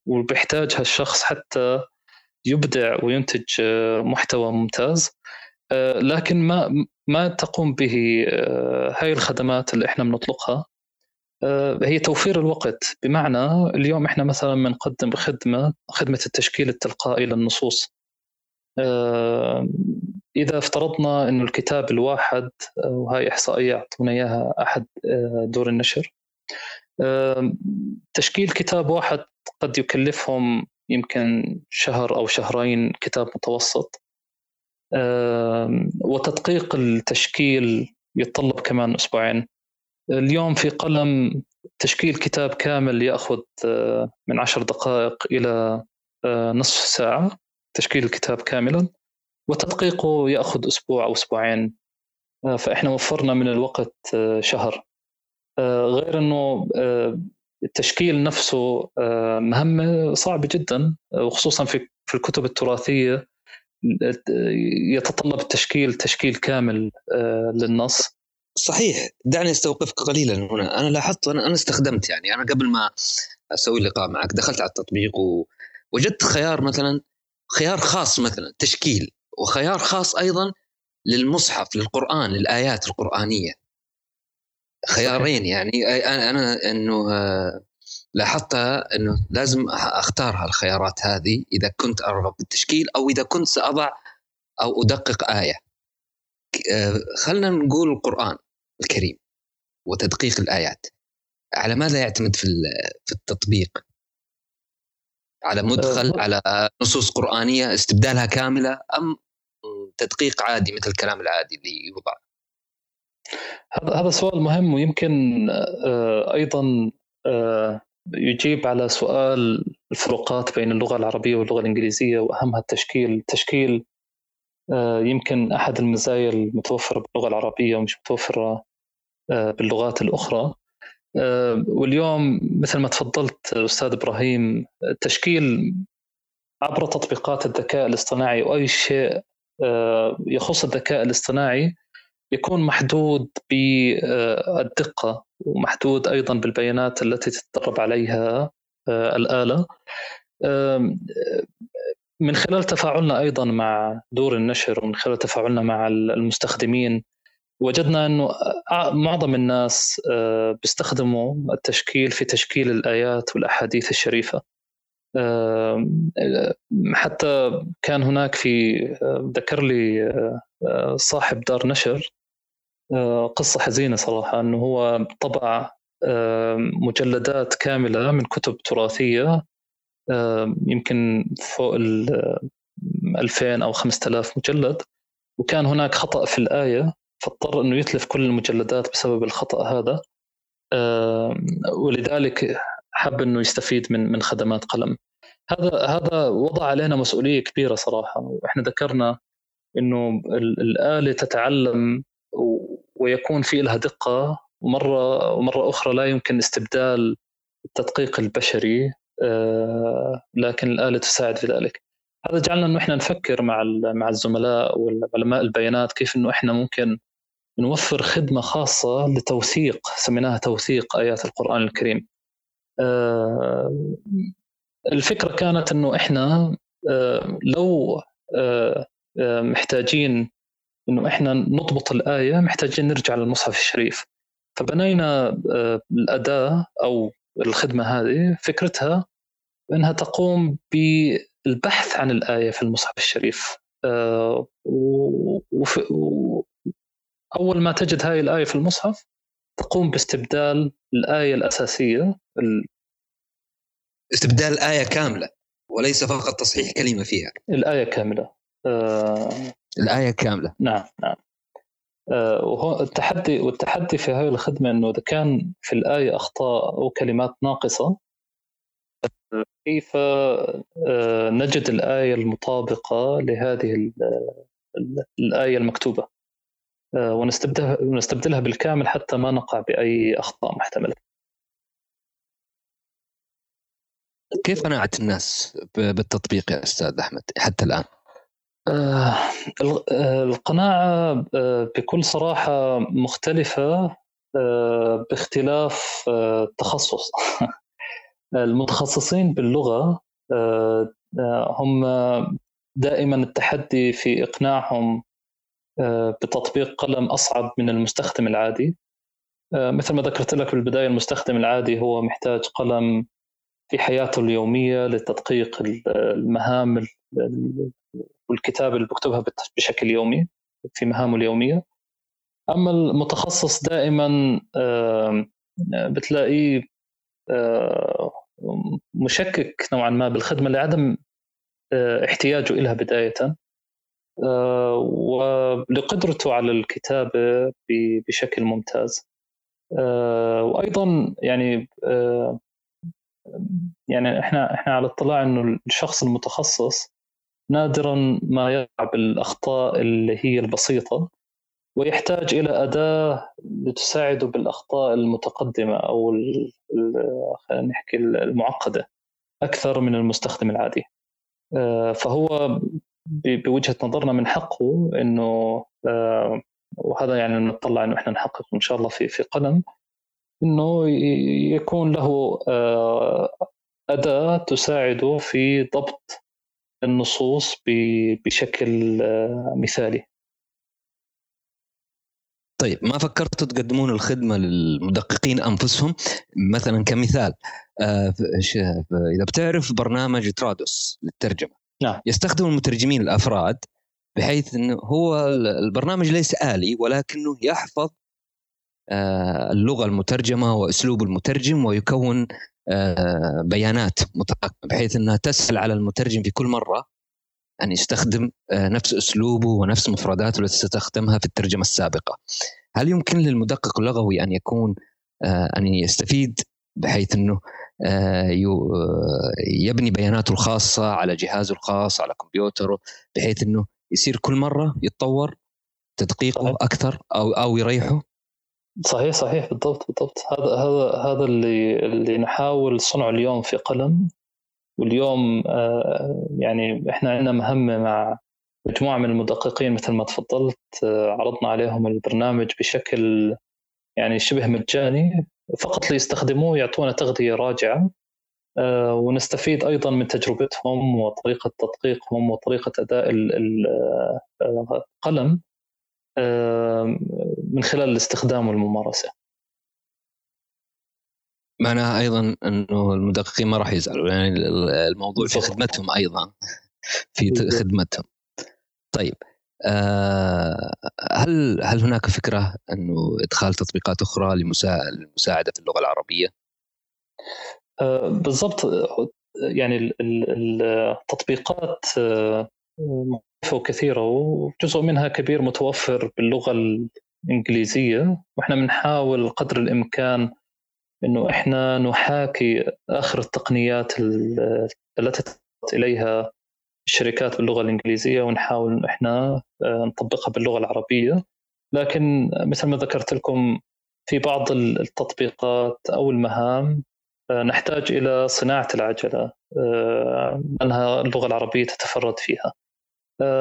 B: وبيحتاجها الشخص حتى يبدع وينتج آه، محتوى ممتاز. لكن ما ما تقوم به هاي الخدمات اللي إحنا بنطلقها آه، هي توفير الوقت. بمعنى اليوم إحنا مثلا بنقدم خدمة خدمة التشكيل التلقائي للنصوص. آه، إذا افترضنا إنه الكتاب الواحد وهي إحصائية اعطونا إياها أحد آه، دور النشر. تشكيل كتاب واحد قد يكلفهم يمكن شهر أو شهرين كتاب متوسط. وتدقيق التشكيل يتطلب كمان أسبوعين. اليوم في قلم تشكيل كتاب كامل يأخذ آه، من عشر دقائق إلى آه، نصف ساعة. تشكيل الكتاب كاملا وتدقيقه يأخذ أسبوع أو أسبوعين. آه، فإحنا وفرنا من الوقت شهر. غير إنه التشكيل نفسه مهمه صعبه جدا. وخصوصا في في الكتب التراثية يتطلب التشكيل تشكيل كامل للنص.
C: صحيح. دعني أستوقفك قليلا هنا. أنا لاحظت أنا أنا استخدمت يعني. أنا قبل ما أسوي لقاء معك دخلت على التطبيق ووجدت خيار مثلا خيار خاص مثلا تشكيل وخيار خاص أيضا للمصحف للقرآن للآيات القرآنية. خيارين يعني أنا إنه آه، لاحظتها إنه لازم أختار هالخيارات هذه إذا كنت أرغب بالتشكيل أو إذا كنت سأضع أو أدقق آية. آه، خلنا نقول القرآن الكريم وتدقيق الآيات. على ماذا يعتمد في في التطبيق؟ على مدخل أه على نصوص قرآنية استبدالها كاملة أم تدقيق عادي مثل الكلام العادي اللي يوضع؟
B: هذا هذا سؤال مهم ويمكن آه، أيضا آه، يجيب على سؤال الفروقات بين اللغة العربية واللغة الإنجليزية وأهمها التشكيل، التشكيل يمكن أحد المزايا المتوفرة باللغة العربية ومش متوفرة باللغات الأخرى واليوم مثل ما تفضلت أستاذ إبراهيم التشكيل عبر تطبيقات الذكاء الاصطناعي وأي شيء يخص الذكاء الاصطناعي يكون محدود بالدقة ومحدود أيضا بالبيانات التي تتدرب عليها الآلة. من خلال تفاعلنا أيضا مع دور النشر ومن خلال تفاعلنا مع المستخدمين وجدنا إنه معظم الناس آه، بيستخدموا التشكيل في تشكيل الآيات والأحاديث الشريفة. حتى كان هناك في آه، ذكر لي آه، صاحب دار نشر قصة حزينة صراحة إنه هو طبع مجلدات كاملة من كتب تراثية يمكن فوق ال 2000 أو 5000 مجلد. وكان هناك خطأ في الآية فاضطر إنه يتلف كل المجلدات بسبب الخطأ هذا. ولذلك حب إنه يستفيد من من خدمات قلم. هذا هذا وضع علينا مسؤولية كبيرة صراحة. وإحنا ذكرنا إنه الآلة تتعلم ويكون في لها دقة. ومرة ومرة أخرى لا يمكن استبدال التدقيق البشري آه، لكن الآلة تساعد في ذلك. هذا جعلنا إنه إحنا نفكر مع مع الزملاء والعلماء البيانات كيف إنه إحنا ممكن نوفر خدمة خاصة لتوثيق سميناها توثيق آيات القرآن الكريم. آه، الفكرة كانت إنه إحنا آه، لو محتاجين إنه إحنا نضبط الآية محتاجين نرجع للمصحف الشريف. فبنينا الأداة أو الخدمة هذه فكرتها إنها تقوم بالبحث عن الآية في المصحف الشريف آه، أول ما تجد هاي الآية في المصحف تقوم باستبدال الآية الأساسية
C: استبدال الايه كاملة وليس فقط تصحيح كلمة فيها.
B: الآية كاملة. آه
C: الآية كاملة.
B: نعم نعم. آه وهو التحدي والتحدي في هذه الخدمة إنه إذا كان في الآية أخطاء أو كلمات ناقصة كيف آه، نجد الآية المطابقة لهذه الآية المكتوبة؟ ونستبدلها ونستبدلها بالكامل حتى ما نقع بأي أخطاء محتملة
C: كيف قناعة الناس بالتطبيق يا أستاذ أحمد حتى الآن؟
B: آه، القناعة بكل صراحة مختلفة باختلاف التخصص المتخصصين باللغة آه، آه، هم دائما التحدي في إقناعهم آه، بتطبيق قلم أصعب من المستخدم العادي. مثل ما ذكرت لك بالبداية المستخدم العادي هو محتاج قلم في حياته اليومية لتدقيق المهام والكتابة اللي بكتبها بشكل يومي في مهامه اليومية. أما المتخصص دائما بتلاقيه مشكك نوعا ما بالخدمة لعدم آه، احتياجه لها بداية. آه، ولقدرته على الكتابة بشكل ممتاز. آه، وأيضا يعني يعني إحنا إحنا على اطلاع إنه الشخص المتخصص نادرا ما يقع بالاخطاء اللي هي البسيطة ويحتاج إلى أداة لتساعده بالأخطاء المتقدمة أو خلينا نحكي المعقدة أكثر من المستخدم العادي. آه، فهو بوجهة نظرنا من حقه أنه آه، وهذا يعني نطلع أنه إحنا نحقق إن شاء الله في في قلم أنه يكون له آه، أداة تساعده في ضبط النصوص بشكل مثالي.
C: طيب ما فكرتوا تقدمون الخدمة للمدققين أنفسهم؟ مثلا كمثال آه إذا بتعرف برنامج ترادوس للترجمة
B: نعم
C: يستخدم المترجمين الأفراد بحيث إنه هو البرنامج ليس آلي ولكنه يحفظ آه اللغة المترجمة وأسلوب المترجم ويكون آه بيانات متراكمه بحيث إنها تسهل على المترجم في كل مرة أن يستخدم آه، نفس أسلوبه ونفس مفرداته التي استخدمها في الترجمة السابقة. هل يمكن للمدقق اللغوي أن يكون أن يستفيد بحيث إنه يبني بياناته الخاصة على جهازه الخاص على كمبيوتره بحيث إنه يصير كل مرة يتطور تدقيقه أكثر أو أو يريحه.
B: صحيح صحيح بالضبط بالضبط. هذا هذا هذا اللي اللي نحاول صنعه اليوم في قلم. واليوم آه، يعني إحنا عندنا مهمة مع مجموعة من المدققين مثل ما تفضلت آه، عرضنا عليهم البرنامج بشكل يعني شبه مجاني. فقط ليستخدموه يعطونا تغذية راجعة آه، ونستفيد أيضا من تجربتهم وطريقة تدقيقهم وطريقة أداء القلم من خلال الاستخدام والممارسه.
C: معناها أيضا إنه المدققين ما راح يزعلوا يعني الموضوع في خدمتهم أيضا في خدمتهم. طيب. آه هل هل هناك فكرة أنه إدخال تطبيقات أخرى للمساعدة في اللغة العربية؟
B: آه بالضبط يعني التطبيقات آه، وكثيرة وجزء منها كبير متوفر باللغة الإنجليزية وإحنا بنحاول قدر الإمكان إنه إحنا نحاكي آخر التقنيات التي إليها الشركات باللغة الإنجليزية ونحاول إحنا آه، نطبقها باللغة العربية لكن مثل ما ذكرت لكم في بعض التطبيقات أو المهام آه، نحتاج إلى صناعة العجلة آه، لأنها اللغة العربية تتفرد فيها.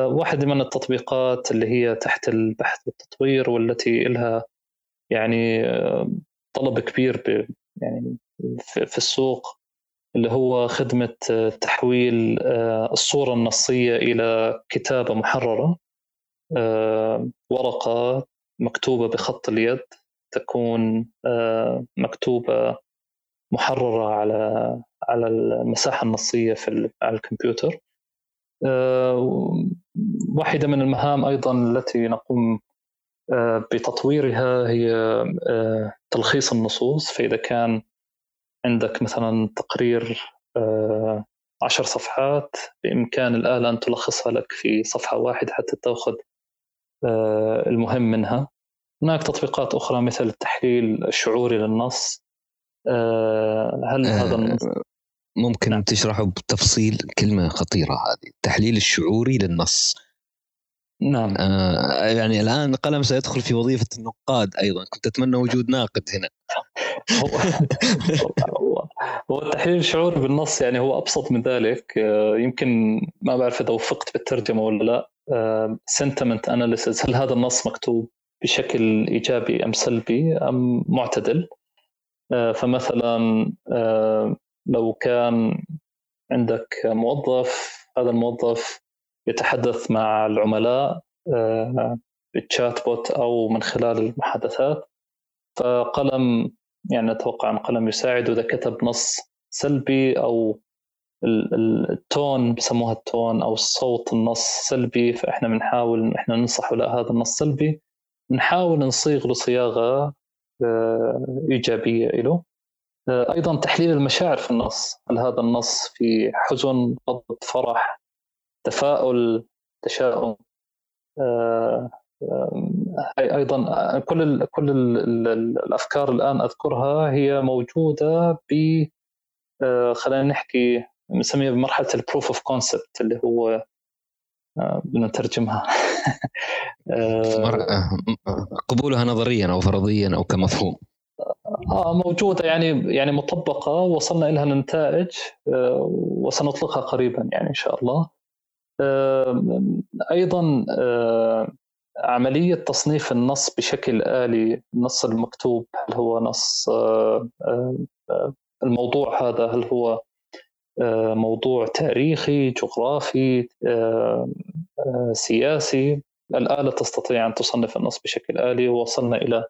B: واحدة من التطبيقات اللي هي تحت البحث والتطوير والتي لها يعني طلب كبير يعني في السوق اللي هو خدمة تحويل آه، الصورة النصية إلى كتابة محررة آه، ورقة مكتوبة بخط اليد تكون آه، مكتوبة محررة على على المساحة النصية في على الكمبيوتر. واحدة من المهام أيضا التي نقوم بتطويرها هي تلخيص النصوص. فإذا كان عندك مثلا تقرير عشر صفحات بإمكان الآلة أن تلخصها لك في صفحة واحدة حتى تأخذ المهم منها. هناك تطبيقات أخرى مثل التحليل الشعوري للنص هل هذا النص؟
C: ممكن نعم. تشرحه بتفصيل كلمة خطيرة هذه. التحليل الشعوري للنص.
B: نعم.
C: آه يعني الآن قلم سيدخل في وظيفة النقاد أيضا. كنت أتمنى وجود ناقد هنا.
B: هو هو التحليل الشعوري بالنص يعني هو أبسط من ذلك. آه يمكن ما بعرف إذا وفقت بالترجمة ولا لا. sentiment آه analysis هل هذا النص مكتوب بشكل إيجابي أم سلبي أم معتدل؟ آه، فمثلا لو كان عندك موظف هذا الموظف يتحدث مع العملاء بال chatbot أو من خلال المحادثات فقلم يعني أتوقع أن قلم يساعد اذا كتب نص سلبي أو التون بسموها التون أو الصوت النص سلبي فإحنا بنحاول إحنا ننصحه لا هذا النص سلبي. نحاول نصيغ له صياغة آه، إيجابية له آه، أيضا تحليل المشاعر في النص. هل هذا النص في حزن غضب فرح تفاؤل تشاؤم؟ آه، أيضا كل ال كل ال الأفكار الآن أذكرها هي موجودة ب خلينا نحكي نسميها بمرحلة ال proof of concept اللي هو بدنا نترجمها.
C: قبولها نظريا أو فرضيا أو كمفهوم.
B: آه موجودة يعني يعني مطبقة وصلنا لها نتائج آه، وسنطلقها قريبا يعني إن شاء الله. آه، أيضا آه، عملية تصنيف النص بشكل آلي النص المكتوب هل هو نص الموضوع هذا هل هو موضوع تاريخي جغرافي سياسي؟ الآلة تستطيع أن تصنف النص بشكل آلي ووصلنا إلى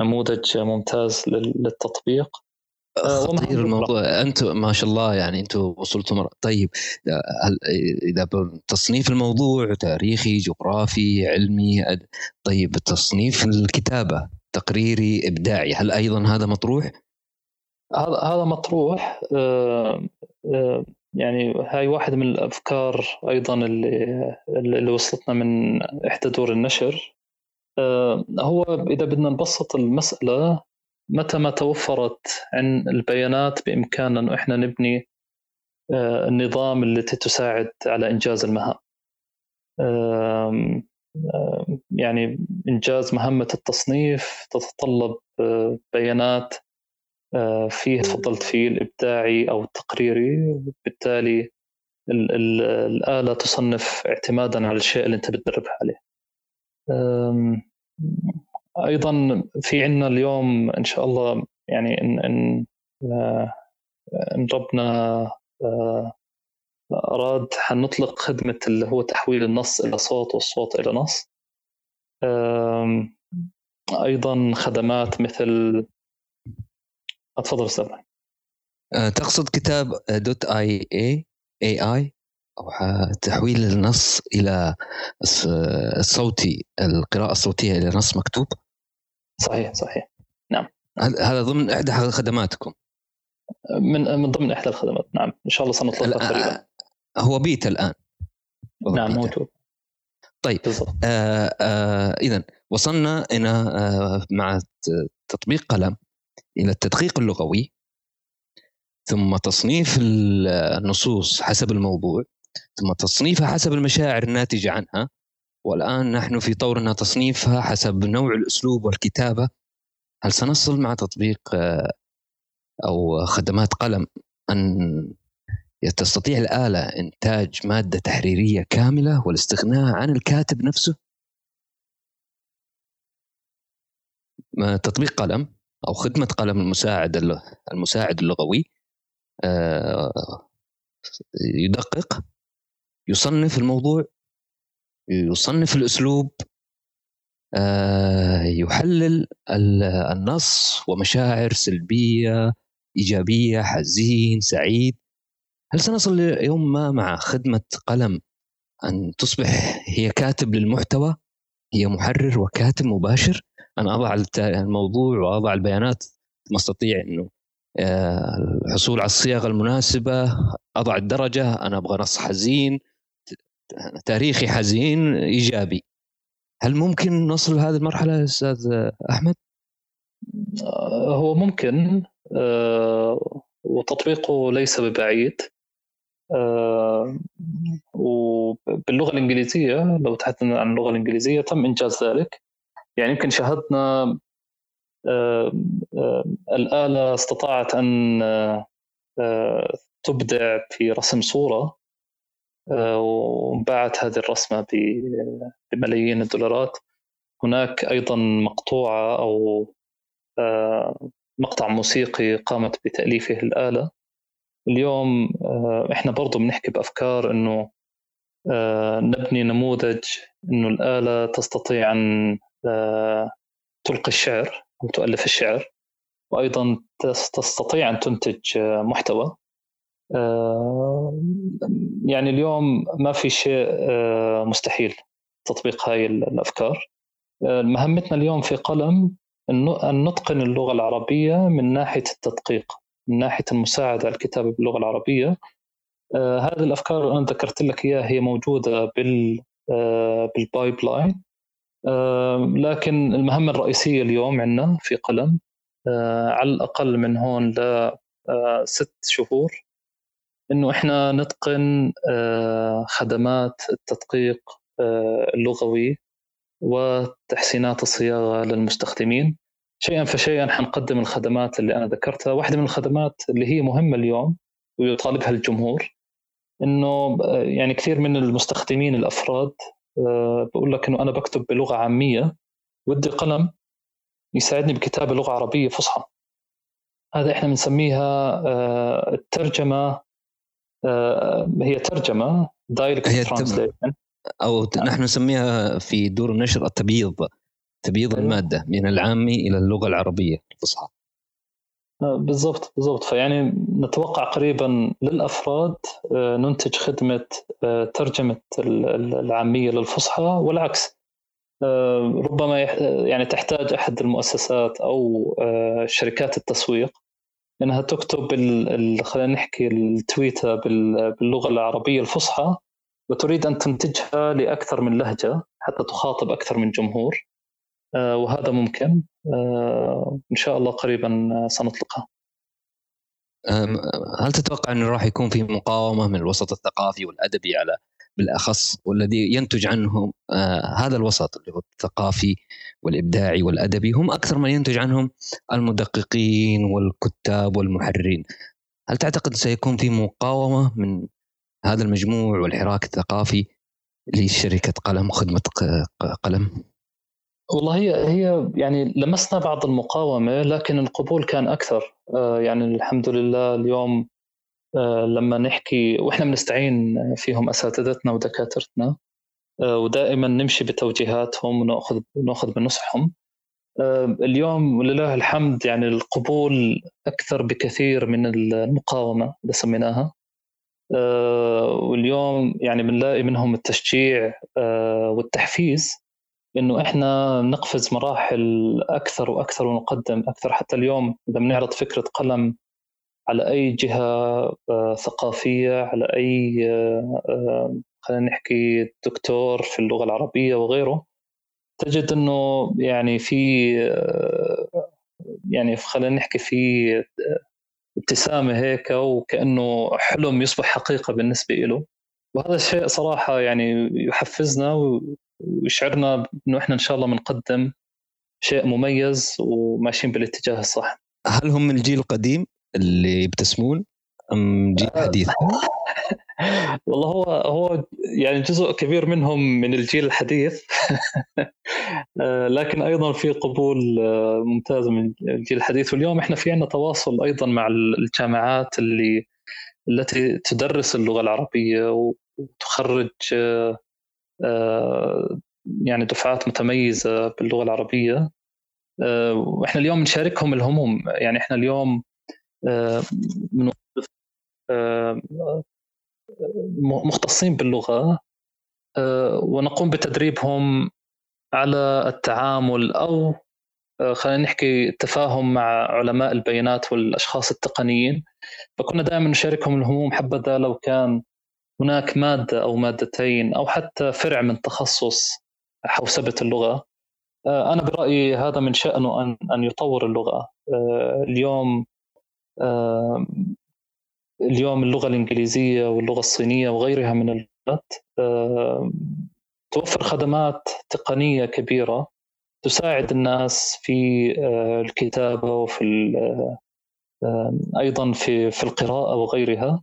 B: نموذج ممتاز للتطبيق.
C: آه، خطير الموضوع. أنتم ما شاء الله يعني أنتم وصلتوا مر... طيب إذا تصنيف الموضوع تاريخي جغرافي علمي طيب تصنيف الكتابة تقريري إبداعي هل أيضا هذا مطروح؟
B: هذا هذا مطروح. آه، آه، يعني هاي واحدة من الأفكار أيضا اللي اللي وصلتنا من إحدى دور النشر. آه، هو إذا بدنا نبسط المسألة متى ما توفرت عن البيانات بإمكاننا انه إحنا نبني آه، النظام التي تساعد على إنجاز المهام. يعني إنجاز مهمة التصنيف تتطلب آه، بيانات فيه تفضلت فيه الإبداعي أو التقريري وبالتالي الآلة تصنف اعتمادا على الشيء اللي أنت بتدربها عليه. أيضا في عندنا اليوم إن شاء الله يعني إن إن آه، إن ربنا آه، أراد حنطلق خدمة اللي هو تحويل النص إلى صوت والصوت إلى نص. أيضا خدمات مثل اتفضل أستاذ.
C: آه، تقصد كتاب دوت آي اي اي آي؟ أو تحويل النص إلى الصوتي القراءة الصوتية إلى نص مكتوب؟
B: صحيح صحيح. نعم.
C: هذا ضمن إحدى خدماتكم؟
B: من من ضمن إحدى الخدمات نعم. إن شاء الله سنطلقها قريبا
C: هو بيتا الآن.
B: نعم موجود
C: طيب آه آه اذا وصلنا إلى آه مع تطبيق قلم إلى التدقيق اللغوي ثم تصنيف النصوص حسب الموضوع ثم تصنيفها حسب المشاعر الناتجة عنها والآن نحن في طور أنها تصنيفها حسب نوع الأسلوب والكتابة. هل سنصل مع تطبيق آه، أو خدمات قلم أن تستطيع الآلة إنتاج مادة تحريرية كاملة والاستغناء عن الكاتب نفسه؟ تطبيق قلم أو خدمة قلم المساعد المساعد اللغوي آه، يدقق يصنف الموضوع يصنف الأسلوب آه، يحلل النص ومشاعر سلبية إيجابية حزين سعيد. هل سنصل يوم ما مع خدمة قلم أن تصبح هي كاتب للمحتوى هي محرر وكاتب مباشر؟ أنا أضع الموضوع وأضع البيانات ثم استطيع إنه آه، الحصول على الصياغة المناسبة أضع الدرجة أنا أبغى نص حزين. تاريخي حزين إيجابي. هل ممكن نصل لهذه المرحلة أستاذ أحمد؟
B: آه، هو ممكن آه، وتطبيقه ليس ببعيد. وباللغة الإنجليزية لو تحدثنا عن اللغة الإنجليزية تم إنجاز ذلك. يعني يمكن شاهدنا الآلة استطاعت أن تبدع في رسم صورة. وانباعت هذه الرسمة بملايين الدولارات. هناك أيضا مقطوعة أو مقطع موسيقي قامت بتأليفه الآلة. اليوم إحنا برضو بنحكي بأفكار إنه نبني نموذج إنه الآلة تستطيع أن تلقي الشعر أو تؤلف الشعر وأيضا تستطيع أن تنتج محتوى. آه، يعني اليوم ما في شيء آه، مستحيل تطبيق هاي الأفكار. آه، مهمتنا اليوم في قلم أن نتقن اللغة العربية من ناحية التدقيق من ناحية المساعدة على الكتابة باللغة العربية. هذه الأفكار أنا ذكرت لك إياها هي موجودة بال بالبايب لاين لكن المهمة الرئيسية اليوم عندنا في قلم آه، على الأقل من هون لست شهور إنه إحنا نتقن آه، خدمات التدقيق آه، اللغوي وتحسينات الصياغة للمستخدمين. شيئا فشيئا حنقدم الخدمات اللي أنا ذكرتها. واحدة من الخدمات اللي هي مهمة اليوم ويطالبها الجمهور إنه يعني كثير من المستخدمين الأفراد آه، بقول لك إنه أنا بكتب بلغة عامية بدي قلم يساعدني بكتابة لغة عربية فصحى. هذا إحنا بنسميها آه، الترجمة آه، هي ترجمة direct translation.
C: أو نحن نسميها في دور النشر التبييض تبييض أيوه. المادة من العامي إلى اللغة العربية الفصحى.
B: بالضبط بالضبط. فيعني نتوقع قريبا للأفراد آه، ننتج خدمة آه، ترجمة العامية للفصحى والعكس. آه، ربما يعني تحتاج أحد المؤسسات أو شركات التسويق انها تكتب خلينا نحكي التويتة باللغة العربية الفصحى وتريد أن تنتجها لأكثر من لهجة حتى تخاطب أكثر من جمهور. آه، وهذا ممكن. آه، إن شاء الله قريبا سنطلقها.
C: هل تتوقع انه راح يكون في مقاومة من الوسط الثقافي والأدبي على بالأخص والذي ينتج عنهم آه هذا الوسط اللي هو الثقافي والابداعي والادبي هم أكثر من ينتج عنهم المدققين والكتاب والمحررين. هل تعتقد سيكون في مقاومة من هذا المجموع والحراك الثقافي لشركة قلم خدمة قلم؟
B: والله هي هي يعني لمسنا بعض المقاومة لكن القبول كان أكثر. آه، يعني الحمد لله اليوم آه، لما نحكي وإحنا بنستعين فيهم أساتذتنا ودكاترتنا. ودائما نمشي بتوجيهاتهم وناخذ نأخذ بنصحهم. اليوم ولله الحمد يعني القبول أكثر بكثير من المقاومة اللي سميناها. واليوم يعني بنلاقي منهم التشجيع والتحفيز إنه إحنا نقفز مراحل أكثر وأكثر ونقدم أكثر. حتى اليوم إذا بنعرض فكرة قلم على أي جهة آه، ثقافية على أي آه، آه، خلينا نحكي دكتور في اللغة العربية وغيره تجد إنه يعني في يعني خلينا نحكي في ابتسامة هيك وكانه حلم يصبح حقيقة بالنسبة له وهذا الشيء صراحة يعني يحفزنا ويشعرنا إنه إحنا إن شاء الله بنقدم شيء مميز وماشيين بالاتجاه الصح.
C: هل هم الجيل القديم اللي يبتسمون؟ جيل حديث؟
B: والله هو هو يعني جزء كبير منهم من الجيل الحديث. آه، لكن أيضا في قبول آه، ممتاز من الجيل الحديث. واليوم إحنا في عندنا تواصل أيضا مع الجامعات اللي التي تدرس اللغة العربية وتخرج آه، آه، يعني دفعات متميزة باللغة العربية. آه، وإحنا اليوم نشاركهم الهموم. يعني إحنا اليوم بنوظف مختصين باللغة. ونقوم بتدريبهم على التعامل أو آه، خلينا نحكي التفاهم مع علماء البيانات والأشخاص التقنيين. فكنا دائما نشاركهم الهموم حبذا لو كان هناك مادة أو مادتين أو حتى فرع من تخصص حوسبه اللغة. آه، أنا برأيي هذا من شأنه أن أن يطور اللغة. آه، اليوم اليوم اللغة الإنجليزية واللغة الصينية وغيرها من اللغات توفر خدمات تقنية كبيرة تساعد الناس في آه، الكتابة وفي أيضا في في القراءة وغيرها.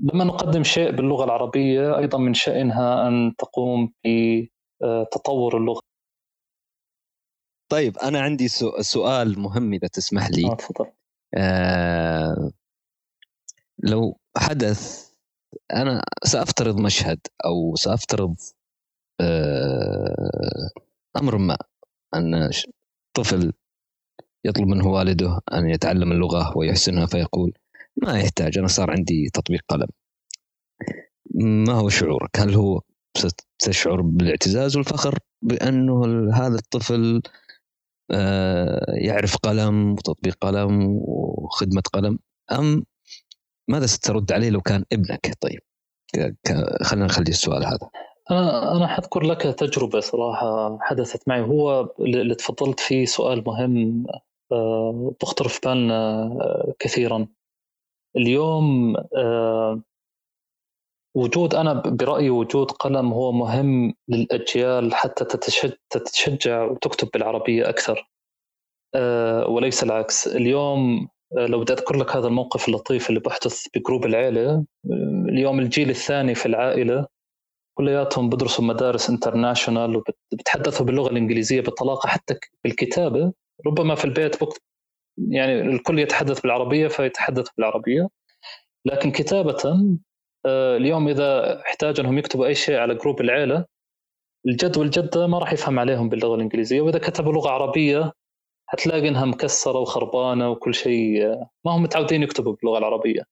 B: لما نقدم شيء باللغة العربية أيضا من شأنها أن تقوم بتطور اللغة.
C: طيب أنا عندي سؤال مهم إذا تسمح لي.
B: آه تفضل.
C: آه لو حدث أنا سأفترض مشهد أو سأفترض آه أمر ما أن طفل يطلب منه والده أن يتعلم اللغة ويحسنها فيقول ما يحتاج أنا صار عندي تطبيق قلم ما هو شعورك؟ هل هو ستشعر بالاعتزاز والفخر بأنه هذا الطفل آه، يعرف قلم وتطبيق قلم وخدمة قلم أم ماذا سترد عليه لو كان ابنك؟ طيب خلينا نخلي السؤال هذا.
B: أنا أنا حذكر لك تجربة صراحة حدثت معي. هو اللي تفضلت فيه سؤال مهم آه، تخطر في بالنا آه، كثيرا. اليوم آه، وجود أنا برأيي وجود قلم هو مهم للأجيال حتى تتشجع وتكتب بالعربية أكثر. وليس العكس. اليوم لو بدي أذكر لك هذا الموقف اللطيف اللي بحدث ب group العيلة اليوم الجيل الثاني في العائلة كلياتهم بدرسوا مدارس international وبتحدثوا باللغة الإنجليزية بطلاقه حتى بالكتابة ربما في البيت بكت يعني الكل يتحدث بالعربية فيتحدث بالعربية. لكن كتابة آه، اليوم إذا احتاج أنهم يكتبوا أي شيء على group العيلة الجد والجدة ما راح يفهم عليهم باللغة الإنجليزية وإذا كتبوا لغة عربية حتلاقي إنها مكسرة وخربانة وكل شيء ما هم متعودين يكتبوا باللغة العربية.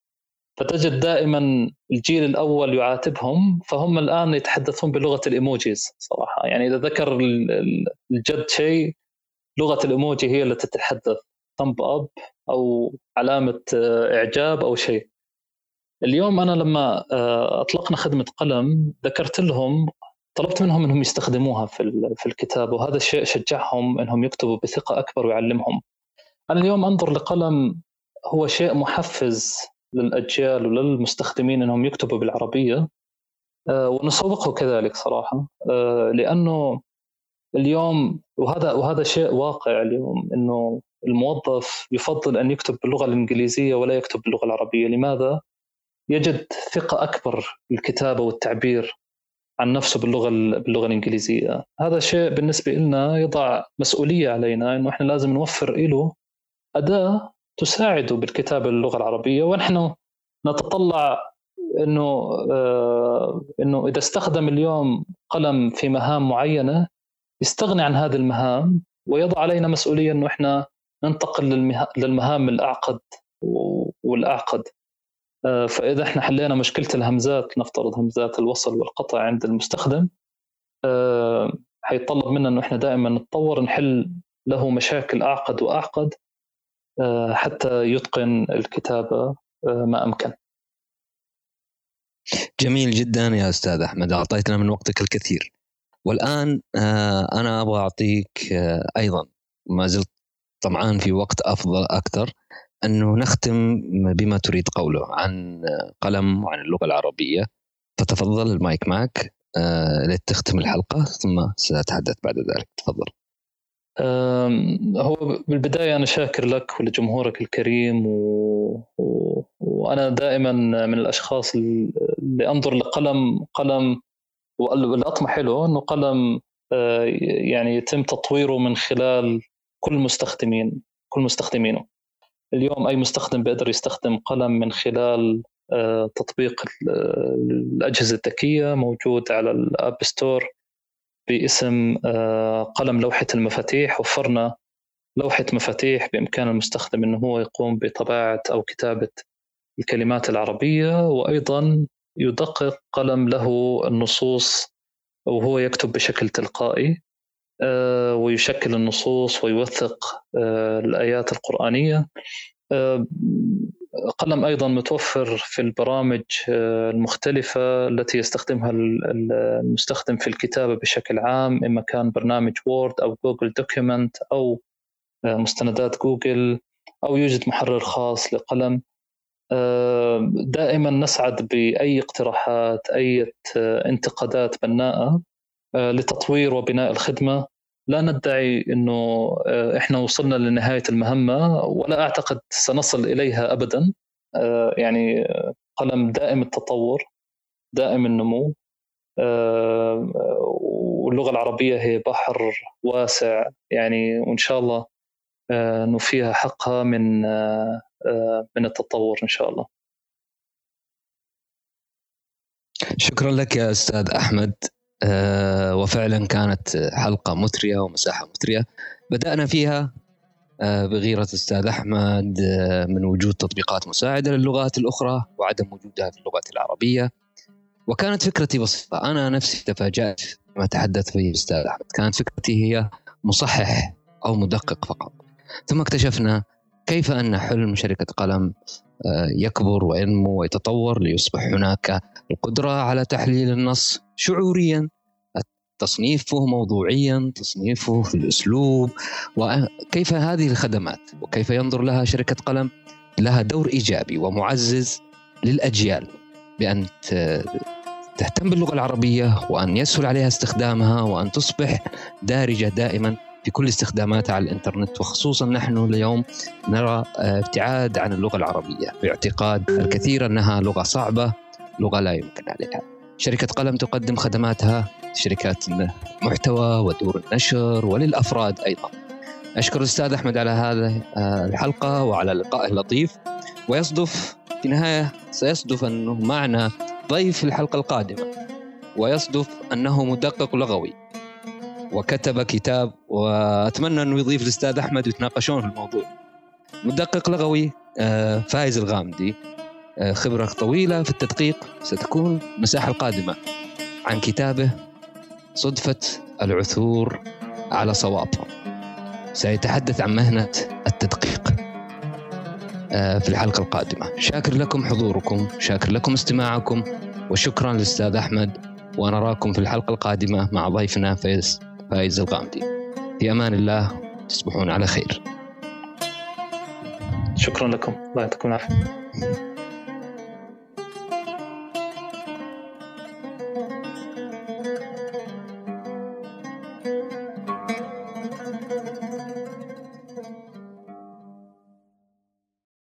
B: فتجد دائما الجيل الأول يعاتبهم فهم الآن يتحدثون بلغة الإيموجيز صراحة. يعني إذا ذكر الجد شيء لغة الإيموجي هي التي تتحدث ثمب أب أو علامة إعجاب أو شيء. اليوم أنا لما آه، أطلقنا خدمة قلم ذكرت لهم طلبت منهم إنهم يستخدموها في في الكتاب وهذا الشيء شجعهم إنهم يكتبوا بثقة أكبر ويعلمهم. أنا اليوم أنظر لقلم هو شيء محفز للأجيال وللمستخدمين إنهم يكتبوا بالعربية آه، ونسوقه كذلك صراحة آه، لأنه اليوم وهذا وهذا شيء واقع اليوم إنه الموظف يفضل أن يكتب باللغة الإنجليزية ولا يكتب باللغة العربية، لماذا؟ يجد ثقة أكبر بالكتابة والتعبير. عن نفسه باللغة باللغة الإنجليزية، هذا شيء بالنسبة لنا يضع مسؤولية علينا إنه إحنا لازم نوفر له أداة تساعده بالكتابة باللغة العربية. ونحن نتطلع إنه آه إنه إذا استخدم اليوم قلم في مهام معينة يستغني عن هذه المهام ويضع علينا مسؤولية إنه إحنا ننتقل للمهام الأعقد والأعقد. فإذا إحنا حلينا مشكلة الهمزات نفترض همزات الوصل والقطع عند المستخدم آه حيتطلب منا إنه إحنا دائما نتطور نحل له مشاكل أعقد وأعقد آه، حتى يتقن الكتابة آه، ما أمكن.
C: جميل جدا يا أستاذ أحمد أعطيتنا من وقتك الكثير. والآن آه، أنا أبغى أعطيك أيضا ما زلت طمعان في وقت أفضل أكثر. أنه نختم بما تريد قوله عن قلم وعن اللغة العربية. فتفضل المايك معك لتختم الحلقة ثم سأتحدث بعد ذلك. تفضل.
B: هو بالبداية أنا شاكر لك ولجمهورك الكريم و... و... وأنا دائما من الأشخاص اللي أنظر لقلم قلم واللي أطمح له أنه قلم آه، يعني يتم تطويره من خلال كل مستخدمين كل مستخدمينه. اليوم أي مستخدم بيقدر يستخدم قلم من خلال آه، تطبيق الأجهزة الذكية موجود على الأب ستور باسم آه، قلم لوحة المفاتيح. وفرنا لوحة مفاتيح بإمكان المستخدم أنه هو يقوم بطباعة أو كتابة الكلمات العربية. وأيضا يدقق قلم له النصوص وهو يكتب بشكل تلقائي. ويشكل النصوص ويوثق الآيات القرآنية. قلم أيضا متوفر في البرامج آه، المختلفة التي يستخدمها المستخدم في الكتابة بشكل عام إما كان برنامج Word أو Google Document أو آه، مستندات جوجل أو يوجد محرر خاص لقلم. آه، دائما نسعد بأي اقتراحات أي انتقادات بناءة. لتطوير وبناء الخدمة. لا ندعي إنه آه، إحنا وصلنا لنهاية المهمة ولا أعتقد سنصل إليها ابدا. آه، يعني آه، قلم دائم التطور دائم النمو. واللغة العربية هي بحر واسع يعني وإن شاء الله نوفيها حقها من من التطور إن شاء الله.
C: شكرا لك يا أستاذ أحمد. آه، وفعلا كانت حلقة مثرية ومساحة مثرية بدأنا فيها آه، بغيرة الأستاذ أحمد آه، من وجود تطبيقات مساعدة للغات الأخرى وعدم وجودها في اللغة العربية. وكانت فكرتي بسيطة. أنا نفسي تفاجأت لما تحدث فيه الأستاذ أحمد. كانت فكرتي هي مصحح أو مدقق فقط. ثم اكتشفنا كيف أن حلم شركة قلم يكبر وينمو ويتطور ليصبح هناك القدرة على تحليل النص. شعوريا تصنيفه موضوعيا تصنيفه في الأسلوب وكيف هذه الخدمات وكيف ينظر لها شركة قلم لها دور إيجابي ومعزز للأجيال بأن تهتم باللغة العربية وأن يسهل عليها استخدامها وأن تصبح دارجة دائما في كل استخداماتها على الإنترنت وخصوصا نحن اليوم نرى آه، ابتعاد عن اللغة العربية باعتقاد الكثير أنها لغة صعبة لغة لا يمكن عليها. شركة قلم تقدم خدماتها شركات المحتوى ودور النشر وللأفراد أيضا. أشكر الأستاذ أحمد على هذه آه، الحلقة وعلى اللقاء اللطيف. ويصدف في النهاية سيصدف أنه معنا ضيف في الحلقة القادمة. ويصدف أنه مدقق لغوي. وكتب كتاب وأتمنى أنه يضيف الأستاذ أحمد ويتناقشون في الموضوع. مدقق لغوي آه، فايز الغامدي. خبرة طويلة في التدقيق. ستكون المساحة القادمة عن كتابه صدفة العثور على صواب. سيتحدث عن مهنة التدقيق آه، في الحلقة القادمة. شاكر لكم حضوركم شاكر لكم استماعكم وشكرا للأستاذ أحمد. ونراكم في الحلقة القادمة مع ضيفنا فايز فايز الغامدي. في أمان الله تصبحون على خير.
B: شكرا لكم. الله يعطيكم العافية.